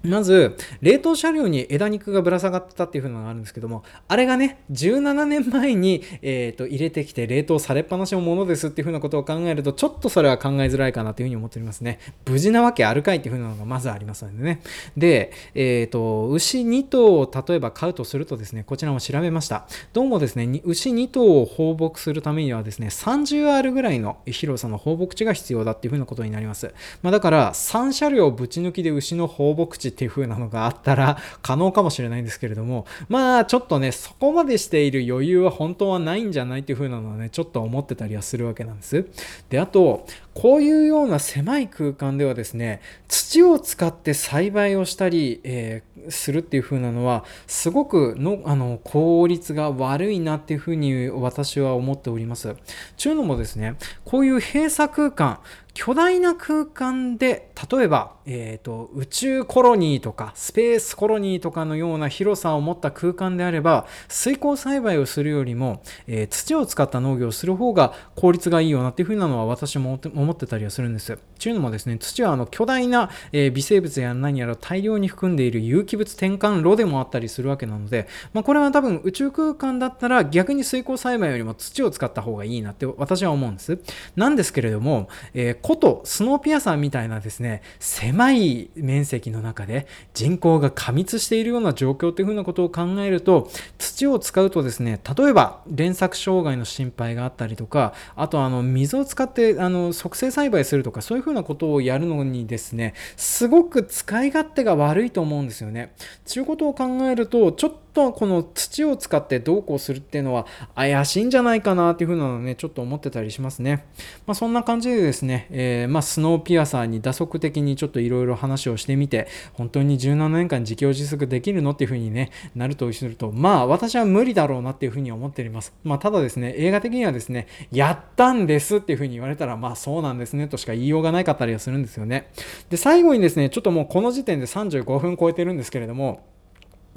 まず、冷凍車両に枝肉がぶら下がってたっていう風のがあるんですけども、あれがね、17年前に、えーと、入れてきて冷凍されっぱなしのものですっていう風なことを考えると、ちょっとそれは考えづらいかなという風に思っておりますね。無事なわけあるかいっていう風なのがまずありますのでね。で、えっ、ー、と、牛2頭を例えば飼うとするとですね、こちらも調べました。どうもですね、牛2頭を放牧するためにはですね、30あるぐらいの広さの放牧地が必要だっていう風なことになります。まあ、だから、3車両ぶち抜きで牛の放牧地っていう風なのがあったら可能かもしれないんですけれども、まあちょっとね、そこまでしている余裕は本当はないんじゃないっていう風なのはね、ちょっと思ってたりはするわけなんです。で、あと、こういうような狭い空間ではですね、土を使って栽培をしたり、えー、するっていう風なのは、すごくのあの効率が悪いなっていう風に私は思っております。ちゅうのもですね、こういう閉鎖空間、巨大な空間で例えば、えーと、宇宙コロニーとかスペースコロニーとかのような広さを持った空間であれば水耕栽培をするよりも、えー、土を使った農業をする方が効率がいいよなっていうふうなのは私も思ってたりはするんです。というのもですね土はあの巨大な、え、微生物や何やら大量に含んでいる有機物転換炉でもあったりするわけなので、まあ、これは多分宇宙空間だったら逆に水耕栽培よりも土を使った方がいいなって私は思うんです。なんですけれども、えーことスノーピアサーみたいなですね狭い面積の中で人口が過密しているような状況というふうなことを考えると土を使うとですね例えば連作障害の心配があったりとかあとあの水を使ってあの促成栽培するとかそういうふうなことをやるのにですねすごく使い勝手が悪いと思うんですよね。ということを考えるとちょっととこの土を使ってどうこうするっていうのは怪しいんじゃないかなっていうふうなのね、ちょっと思ってたりしますね。まあ、そんな感じでですね、えー、まあ、スノーピアサーに打足的にちょっといろいろ話をしてみて、本当に17年間自給自足できるのっていうふうに、ね、なるとすると、まあ私は無理だろうなっていうふうに思っております。まあ、ただですね、映画的にはですね、やったんですっていうふうに言われたら、まあそうなんですねとしか言いようがないかったりはするんですよね。で、最後にですね、ちょっともうこの時点で35分超えてるんですけれども、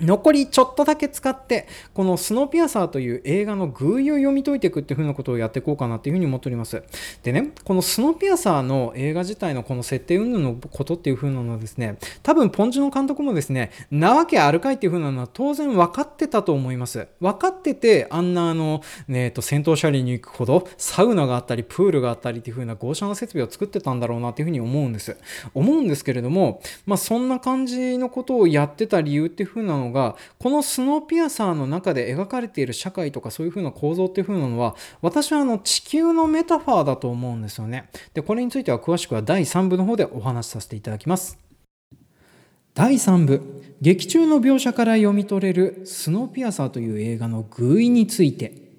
残りちょっとだけ使って、このスノーピアサーという映画の偶意を読み解いていくっていう風なことをやっていこうかなっていう風に思っております。でね、このスノーピアサーの映画自体のこの設定云々のことっていう風なのはですね、多分ポンジュの監督もですね、なわけあるかいっていう風なのは当然分かってたと思います。分かってて、あんなあの、ね、えっと、戦闘車両に行くほど、サウナがあったり、プールがあったりっていう風な豪奢な設備を作ってたんだろうなっていう風に思うんです。思うんですけれども、まあそんな感じのことをやってた理由っていう風なのが、このスノーピアサーの中で描かれている社会とかそういう風な構造っていう風なのは私はあの地球のメタファーだと思うんですよね。でこれについては詳しくは第3部の方でお話しさせていただきます。第3部劇中の描写から読み取れるスノーピアサーという映画の偶意について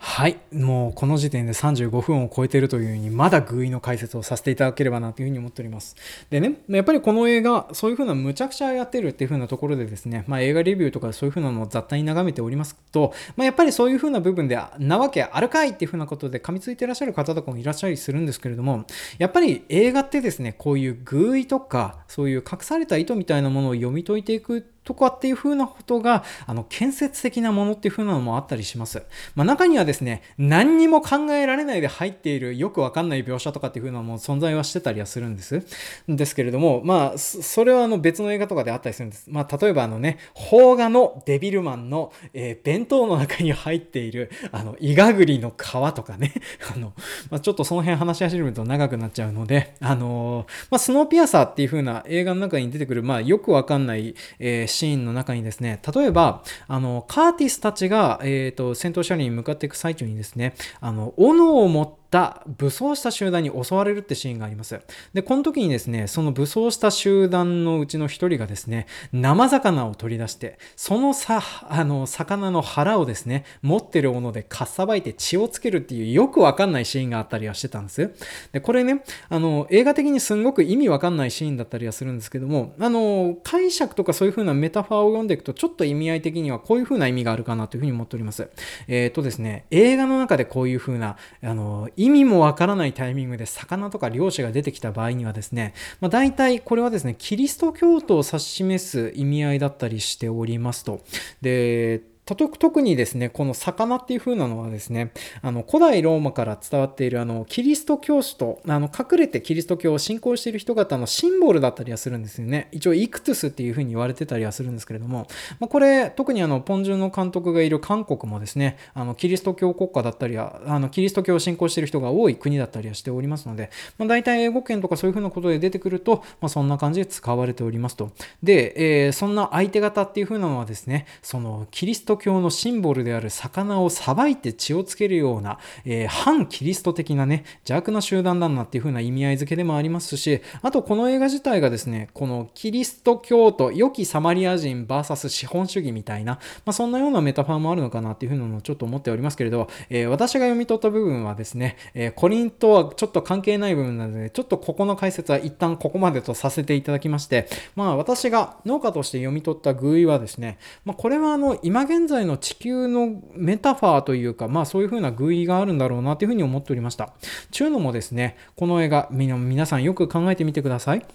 はい。もうこの時点で35分を超えてるというふうに、まだ偶意の解説をさせていただければなというふうに思っております。でね、やっぱりこの映画、そういうふうな無茶苦茶やってるっていうふうなところでですね、まあ映画レビューとかそういうふうなのを雑多に眺めておりますと、まあやっぱりそういうふうな部分で、なわけあるかいっていうふうなことで噛みついてらっしゃる方とかもいらっしゃりするんですけれども、やっぱり映画ってですね、こういう偶意とか、そういう隠された意図みたいなものを読み解いていくとかっていう風なことが、あの、建設的なものっていう風なのもあったりします。まあ、中にはですね、何にも考えられないで入っているよくわかんない描写とかっていう風なのも存在はしてたりはするんです。ですけれども、まあ、それはあの別の映画とかであったりするんです。まあ、例えばあのね、邦画のデビルマンの、えー、弁当の中に入っている、あの、イガグリの皮とかね、あの、まあ、ちょっとその辺話し始めると長くなっちゃうので、あのー、まあ、スノーピアサーっていう風な映画の中に出てくる、まあ、よくわかんない、えーシーンの中にですね、例えば、あの、カーティスたちが、えっ、ー、と、戦闘車両に向かっていく最中にですね、あの、斧を持ってった武装した集団に襲われるってシーンがあります。で、この時にですね、その武装した集団のうちの一人がですね、生魚を取り出して、そのさ、あの、魚の腹をですね、持ってるものでかっさばいて血をつけるっていうよくわかんないシーンがあったりはしてたんです。で、これね、あの、映画的にすんごく意味わかんないシーンだったりはするんですけども、あの、解釈とかそういう風なメタファーを読んでいくと、ちょっと意味合い的にはこういう風な意味があるかなというふうに思っております。えっ、ー、とですね、映画の中でこういう風な、あの、意味もわからないタイミングで魚とか漁師が出てきた場合にはですね、まあ、大体これはですね、キリスト教徒を指し示す意味合いだったりしておりますと。で、特にですね、この魚っていう風なのはですね、あの古代ローマから伝わっているあのキリスト教師とあの隠れてキリスト教を信仰している人々のシンボルだったりはするんですよね。一応イクトゥスっていう風に言われてたりはするんですけれども、まあ、これ特にあのポンジュの監督がいる韓国もですね、あのキリスト教国家だったりは、あのキリスト教を信仰している人が多い国だったりはしておりますので、まあ、大体英語圏とかそういう風なことで出てくると、まあ、そんな感じで使われておりますと。で、えー、そんな相手方っていう風なのはですね、そのキリスト教のシンボルである魚をさばいて血をつけるような、えー、反キリスト的なね、邪悪な集団だなっていう風な意味合い付けでもありますし、あとこの映画自体がですね、このキリスト教徒、良きサマリア人 VS 資本主義みたいな、まあ、そんなようなメタファーもあるのかなっていう風なのをちょっと思っておりますけれど、えー、私が読み取った部分はですね、えー、コリンとはちょっと関係ない部分なので、ちょっとここの解説は一旦ここまでとさせていただきまして、まあ私が農家として読み取った偶意はですね、まあ、これはあの今現在の地球のメタファーというか、まあそういう風な偶意があるんだろうなというふうに思っておりました。ちゅうのもですね、この映画、皆さんよく考えてみてください。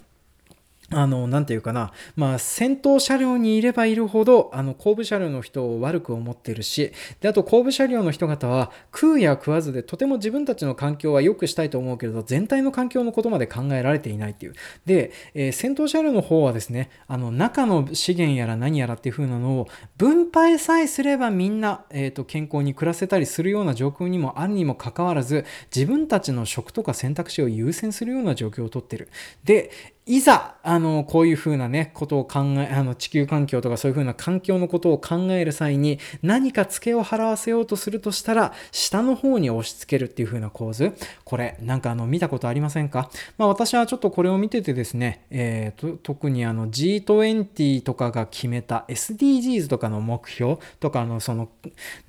あの、なんていうかな、まあ、先頭車両にいればいるほど、あの、後部車両の人を悪く思ってるし、で、あと後部車両の人方は、食うや食わずで、とても自分たちの環境は良くしたいと思うけれど、全体の環境のことまで考えられていないっていう。で、えー、先頭車両の方はですね、あの、中の資源やら何やらっていう風なのを、分配さえすればみんな、えっ、ー、と、健康に暮らせたりするような状況にもあるにもかかわらず、自分たちの食とか選択肢を優先するような状況をとってる。で、いざ、あの、こういうふうなね、ことを考え、あの、地球環境とかそういうふうな環境のことを考える際に、何か付けを払わせようとするとしたら、下の方に押し付けるっていうふうな構図。これ、なんかあの、見たことありませんか？まあ私はちょっとこれを見ててですね、えー、と特にあの G20 とかが決めた SDGs とかの目標とかのその、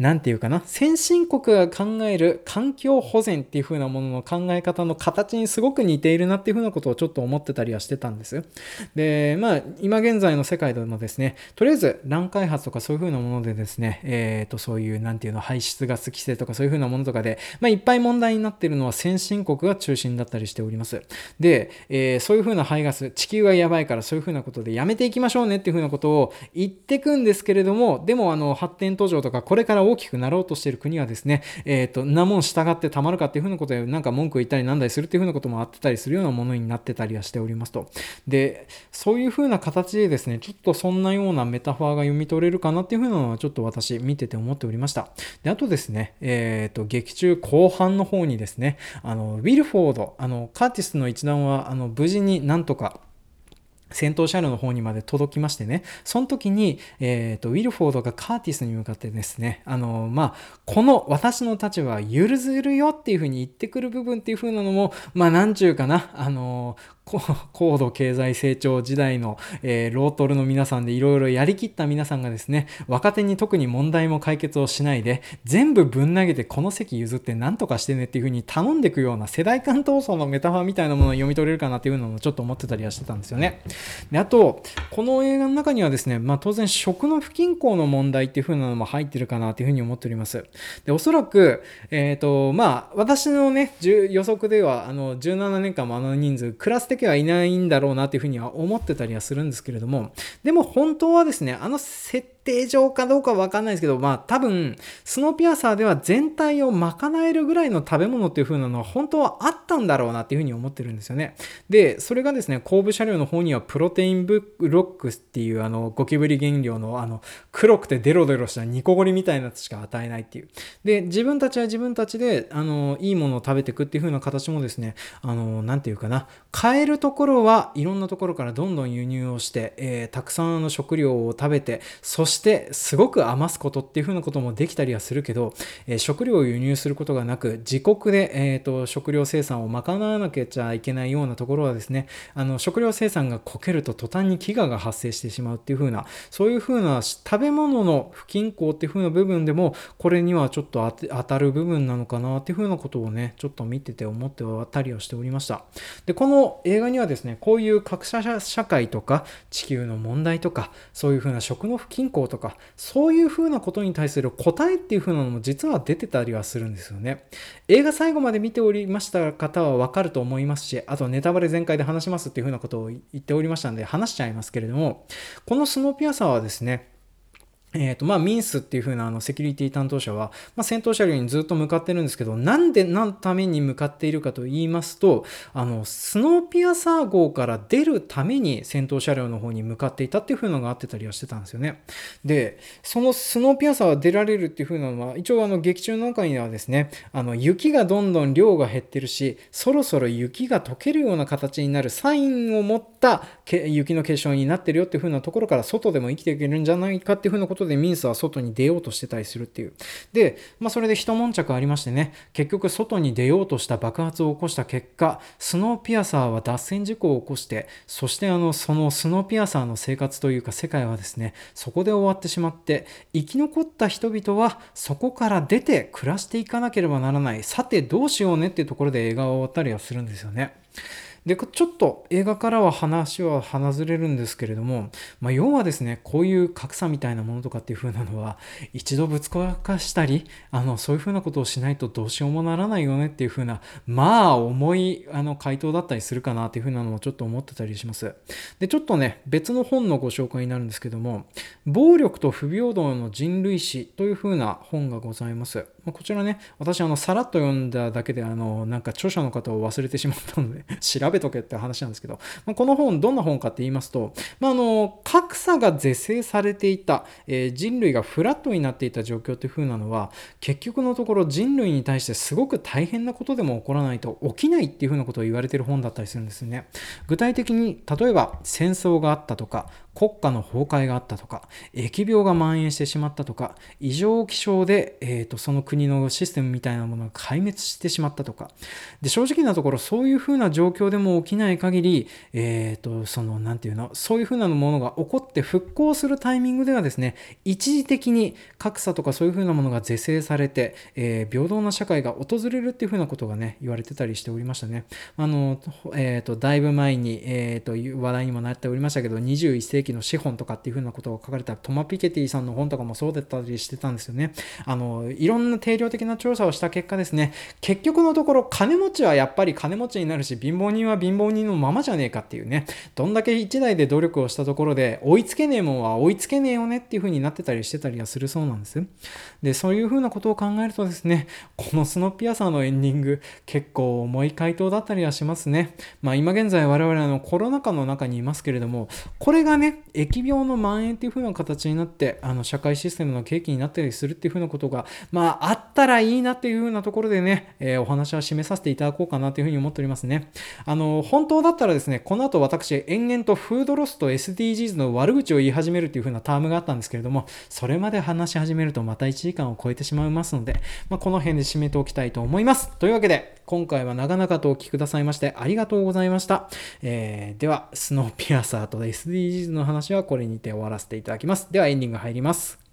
なんていうかな、先進国が考える環境保全っていうふうなものの考え方の形にすごく似ているなっていうふうなことをちょっと思ってたりはしてたんです。で、まあ、今現在の世界でもですね、とりあえず乱開発とかそういう風なものでですね、えっ、ー、と、そういう、なんていうの、排出ガス規制とかそういう風なものとかで、まあ、いっぱい問題になってるのは先進国が中心だったりしております。で、えー、そういう風な排ガス、地球がやばいからそういう風なことでやめていきましょうねっていう風なことを言ってくんですけれども、でも、あの、発展途上とか、これから大きくなろうとしてる国はですね、えっ、ー、と、なもん従ってたまるかっていう風なことで、なんか文句言ったりなんだりするっていう風なこともあってたりするようなものになってたりはしておりますと。で、そういう風な形でですね、ちょっとそんなようなメタファーが読み取れるかなっていう風なのはちょっと私見てて思っておりました。で、あとですね、えっ、ー、と、劇中後半の方にですね、あの、ウィルフォード、あの、カーティスの一団は、あの、無事になんとか、先頭車両の方にまで届きましてね、その時に、えっ、ー、と、ウィルフォードがカーティスに向かってですね、あの、まあ、この私の立場は許せるよっていう風に言ってくる部分っていう風なのも、まあ、なんちゅうかな、あの、高度経済成長時代の、えー、ロートルの皆さんでいろいろやりきった皆さんがですね、若手に特に問題も解決をしないで、全部ぶん投げてこの席譲って何とかしてねっていう風に頼んでいくような世代間闘争のメタファーみたいなものを読み取れるかなっていうのもちょっと思ってたりはしてたんですよね。で、あと、この映画の中にはですね、まあ当然食の不均衡の問題っていう風なのも入ってるかなっていう風に思っております。で、おそらく、えっ、ー、と、まあ私のね、予測では、あの、17年間もあの人数、クラス的はいないんだろうなっていうふうには思ってたりはするんですけれども、でも本当はですね、あの設定上かどうかわかんないですけど、まあ多分、スノーピアサーでは全体を賄えるぐらいの食べ物っていう風なのは本当はあったんだろうなっていう風に思ってるんですよね。で、それがですね、後部車両の方にはプロテインブロックスっていうあのゴキブリ原料のあの黒くてデロデロしたニコゴリみたいなやつしか与えないっていう。で、自分たちは自分たちであのいいものを食べていくっていう風な形もですね、あの、なんていうかな、買えるところはいろんなところからどんどん輸入をして、えー、たくさんの食料を食べて、そしてしてすごく余すことっていうふうなこともできたりはするけど、えー、食料を輸入することがなく、自国で、えーと、食料生産を賄わなきゃいけないようなところはですね、あの食料生産がこけると途端に飢餓が発生してしまうっていうふうな、そういうふうな食べ物の不均衡っていうふうな部分でも、これにはちょっと当たる部分なのかなっていうふうなことをね、ちょっと見てて思ってたりはしておりました。で、この映画にはですね、こういう格差社会とか地球の問題とか、そういうふうな食の不均衡とか、そういうふうなことに対する答えっていうふうなのも実は出てたりはするんですよね。映画最後まで見ておりました方はわかると思いますし、あとネタバレ全開で話しますっていうふうなことを言っておりましたんで話しちゃいますけれども、このスノーピアサーはですね、えっ、ー、と、まあ、ミンスっていう風なあのセキュリティ担当者は、まあ、戦闘車両にずっと向かってるんですけど、なんで何のために向かっているかと言いますと、あの、スノーピアサー号から出るために戦闘車両の方に向かっていたっていう風なのがあってたりはしてたんですよね。で、そのスノーピアサーは出られるっていう風なのは、一応あの、劇中の中にはですね、あの、雪がどんどん量が減ってるし、そろそろ雪が溶けるような形になるサインを持った雪の結晶になってるよっていう風なところから外でも生きていけるんじゃないかっていう風なことでミンスは外に出ようとしてたりするっていう。で、まあそれで一悶着ありましてね、結局外に出ようとした爆発を起こした結果、スノーピアサーは脱線事故を起こして、そしてあの、そのスノーピアサーの生活というか世界はですね、そこで終わってしまって、生き残った人々はそこから出て暮らしていかなければならない。さてどうしようねっていうところで映画は終わったりはするんですよね。でちょっと映画からは話は離ずれるんですけれども、まあ、要はですねこういう格差みたいなものとかっていう風なのは一度ぶつかしたりあのそういう風なことをしないとどうしようもならないよねっていう風なまあ重いあの回答だったりするかなっていう風なのもちょっと思ってたりします。でちょっとね別の本のご紹介になるんですけども「暴力と不平等の人類史」という風な本がございます。まこちらね私あのさらっと読んだだけであのなんか著者の方を忘れてしまったので 調べとけって話なんですけど、まあ、この本どんな本かって言いますと、まあ、あの格差が是正されていた、えー、人類がフラットになっていた状況という風なのは結局のところ人類に対してすごく大変なことでも起こらないと起きないっていう風なことを言われている本だったりするんですよね。具体的に例えば戦争があったとか国家の崩壊があったとか疫病が蔓延してしまったとか異常気象で、えーと、その国のシステムみたいなものが壊滅してしまったとか。で正直なところそういうふうな状況でも起きない限り、えーと、その何て言うのそういうふうなものが起こって復興するタイミングではですね一時的に格差とかそういうふうなものが是正されて、えー、平等な社会が訪れるっていうふうなことがね言われてたりしておりましたね。あの、えーと、だいぶ前に、えー、と話題にもなっておりましたけど21世紀の資本とかっていうふうなことが書かれたトマ・ピケティさんの本とかもそうだったりしてたんですよね。あのいろんな定量的な調査をした結果ですね。結局のところ金持ちはやっぱり金持ちになるし貧乏人は貧乏人のままじゃねえかっていうね。どんだけ1台で努力をしたところで追いつけねえもんは追いつけねえよねっていうふうになってたりしてたりはするそうなんです。でそういう風なことを考えるとですねこのスノッピアサーのエンディング結構重い回答だったりはしますね。まあ今現在我々のコロナ禍の中にいますけれどもこれがね疫病の蔓延っていう風な形になってあの社会システムの契機になったりするっていう風なことがまああったらいいなっていう風なところでね、えー、お話は締めさせていただこうかなという風に思っておりますね。あの本当だったらですねこの後私延々とフードロスと SDGs の悪口を言い始めるっていう風なタームがあったんですけれどもそれまで話し始めるとまた1時間を超えてしまいますので、まあ、この辺で締めておきたいと思いますというわけで今回は長々とお聞きくださいましてありがとうございました。えー、では、スノーピアサーと SDGs の話はこれにて終わらせていただきます。ではエンディング入ります。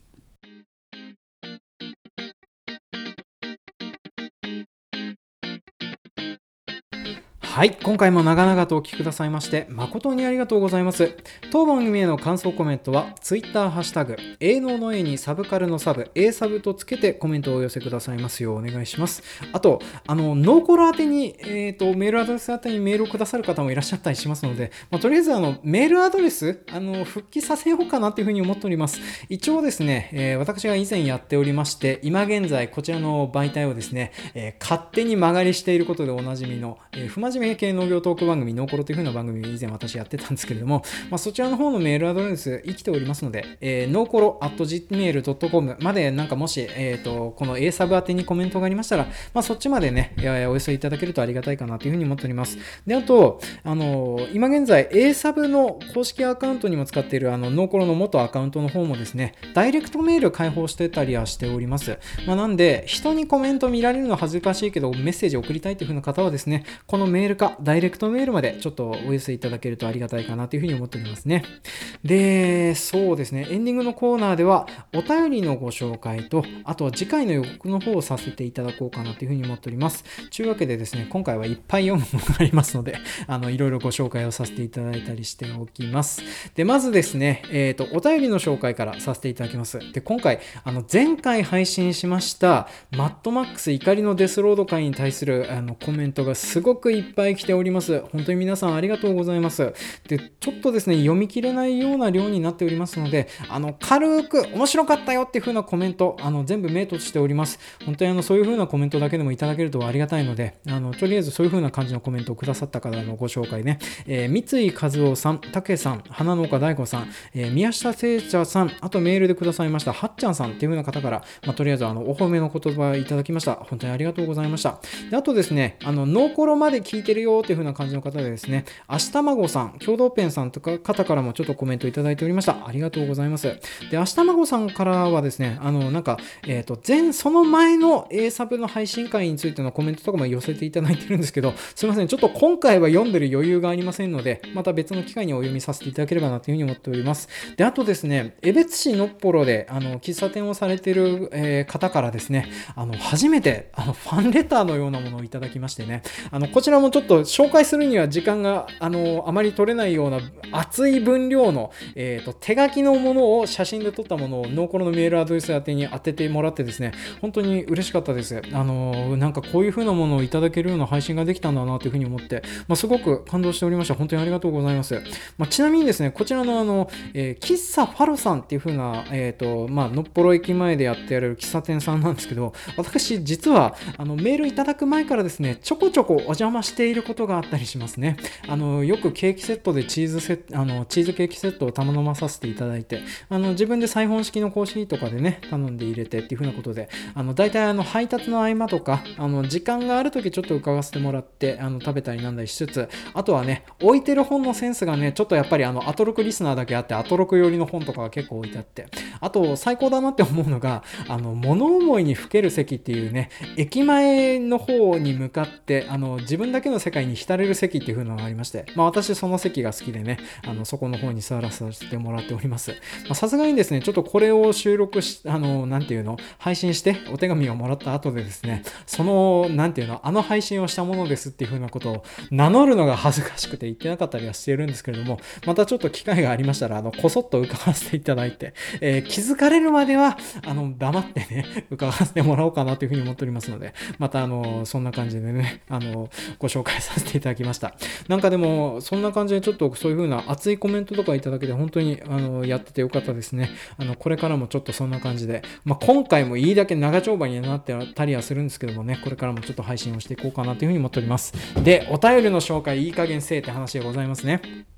はい、今回も長々とお聞きくださいまして誠にありがとうございます。当番組への感想コメントは Twitter ハッシュタグ、営農の A にサブカルのサブ、A サブとつけてコメントをお寄せくださいますようお願いします。あと、あの、ノーコロ宛てに、えっ、ー、と、メールアドレス宛てにメールをくださる方もいらっしゃったりしますので、まあ、とりあえずあの、メールアドレス、あの、復帰させようかなというふうに思っております。一応ですね、えー、私が以前やっておりまして、今現在こちらの媒体をですね、えー、勝手に曲がりしていることでおなじみの、えー、不真面目系農業トーク番組、ノーコロという風な番組を以前私やってたんですけれども、まあ、そちらの方のメールアドレス生きておりますので、えー、ノーコロ at gmail.com までなんかもし、えっ、ー、と、この A サブ宛てにコメントがありましたら、まあ、そっちまでね、お寄せいただけるとありがたいかなというふうに思っております。で、あと、あのー、今現在 A サブの公式アカウントにも使っているあのノーコロの元アカウントの方もですね、ダイレクトメール開放してたりはしております。まあ、なんで、人にコメント見られるのは恥ずかしいけど、メッセージ送りたいという風な方はですね、このメールか、ダイレクトメールまでちょっとお寄せいただけるとありがたいかなというふうに思っておりますね。で、そうですね、エンディングのコーナーでは、お便りのご紹介と、あとは次回の予告の方をさせていただこうかなというふうに思っております。というわけでですね、今回はいっぱい読むものがありますので、あの、いろいろご紹介をさせていただいたりしておきます。で、まずですね、えっ、ー、と、お便りの紹介からさせていただきます。で、今回、あの、前回配信しました、マッドマックス怒りのデスロード会に対するあのコメントがすごくいっぱい来ております。本当に皆さんありがとうございます。で、ちょっとですね、読み切れないような量になっておりますので、あの、軽く面白かったよっていう風なコメント、あの、全部目としております。本当にあの、そういう風なコメントだけでもいただけるとありがたいので、あの、とりあえずそういう風な感じのコメントをくださった方のご紹介ね、えー、三井和夫さん、竹さん、花農家大悟さん、えー、宮下聖茶さん、あとメールでくださいました、はっちゃんさんっていう風な方から、まあ、とりあえずあの、お褒めの言葉いただきました。本当にありがとうございました。であとですね、あの、ノーコロまで聞いててるよっていう風な感じの方でですね、明日卵さん、共同ペンさんとか方からもちょっとコメントいただいておりました。ありがとうございます。で、明日孫さんからはですね、あの、なんか、えっ、ー、と、前、その前の A サブの配信会についてのコメントとかも寄せていただいてるんですけど、すいません、ちょっと今回は読んでる余裕がありませんので、また別の機会にお読みさせていただければなというふうに思っております。で、あとですね、江別市のっぽろで、あの、喫茶店をされてる、えー、方からですね、あの、初めて、あの、ファンレターのようなものをいただきましてね、あの、こちらもちょょっと紹介するには時間があのあまり取れないような厚い分量の、えーと、手書きのものを写真で撮ったものをノーコロのメールアドレス宛てに当ててもらってですね本当に嬉しかったです。あのなんかこういう風なものをいただけるような配信ができたんだなというふうに思って、まあ、すごく感動しておりました。本当にありがとうございます、まあ、ちなみにですねこちらのあの、えー、喫茶ファロさんっていう風なえっ、ー、とまあのっぽろ駅前でやってやれる喫茶店さんなんですけど私実はあのメールいただく前からですねちょこちょこお邪魔していることがあったりしますね。あのよくケーキセットでチーズセあのチーズケーキセットを頼まさせていただいてあの自分でサイフォン式のコーヒーとかでね頼んで入れてっていう風なことであの大体あの配達の合間とかあの時間がある時ちょっと伺わせてもらってあの食べたりなんだりしつつあとはね置いてる本のセンスがねちょっとやっぱりあのアトロクリスナーだけあってアトロク寄りの本とかが結構置いてあってあと最高だなって思うのがあの物思いにふける席っていうね駅前の方に向かってあの自分だけの世界に浸れる席っていう風なのがありましてまあ私その席が好きでねあのそこの方に座らさせてもらっております。さすがにですねちょっとこれを収録しあの何て言うの配信してお手紙をもらった後でですねその何て言うのあの配信をしたものですっていう風なことを名乗るのが恥ずかしくて言ってなかったりはしてるんですけれどもまたちょっと機会がありましたらあのこそっと伺わせていただいて、えー、気づかれるまではあの黙ってね伺わせてもらおうかなというふうに思っておりますのでまたあのそんな感じでねあのご紹介紹介させていただきました。なんかでもそんな感じでちょっとそういう風な熱いコメントとかいただけて本当にあのやっててよかったですね。あのこれからもちょっとそんな感じで、まあ、今回もいいだけ長丁場になってたりはするんですけどもねこれからもちょっと配信をしていこうかなというふうに思っております。でお便りの紹介いい加減せえって話でございますね。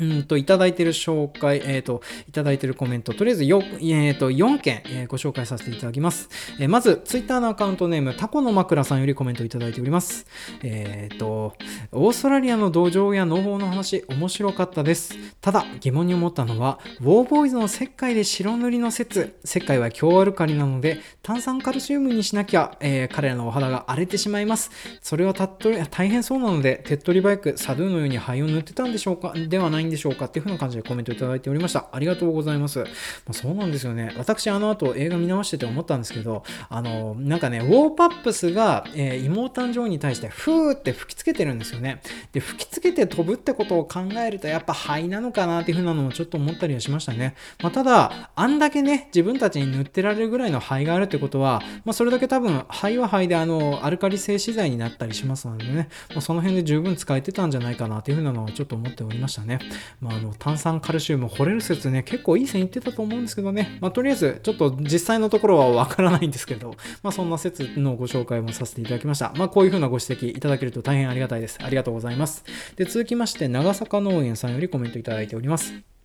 うんと、いただいている紹介、えっ、ー、と、いただいているコメント、とりあえずよ、えっ、ー、と、4件、えー、ご紹介させていただきます。えー、まず、ツイッターのアカウントネーム、タコの枕さんよりコメントいただいております。えっ、と、オーストラリアの土壌や農法の話、面白かったです。ただ、疑問に思ったのは、ウォーボーイズの石灰で白塗りの説、石灰は強アルカリなので、炭酸カルシウムにしなきゃ、え彼らのお肌が荒れてしまいます。それはたっとり大変そうなので、手っ取り早くサドゥーのように灰を塗ってたんでしょうか？ではないんでしょうかっていう風な感じでコメントいただいておりました。ありがとうございます。まあ、そうなんですよね。私、あの後映画見直してて思ったんですけど、あの、なんかね、ウォーパップスが、えー、妹誕生に対してふーって吹きつけてるんですよね。で、吹きつけて飛ぶってことを考えると、やっぱ灰なのかなっていう風なのもちょっと思ったりはしましたね。まあ、ただ、あんだけね、自分たちに塗ってられるぐらいの灰があるってことは、まあ、それだけ多分、灰は灰で、あの、アルカリ性資材になったりしますのでね、まあ、その辺で十分使えてたんじゃないかなっていう風なのをちょっと思っておりましたね。まあ、あの、炭酸カルシウム掘れる説ね、結構いい線いってたと思うんですけどね。まあ、とりあえず、ちょっと実際のところはわからないんですけど、まあ、そんな説のご紹介もさせていただきました。まあ、こういうふうなご指摘いただけると大変ありがたいです。ありがとうございます。で、続きまして、長坂農園さんよりコメントいただいております。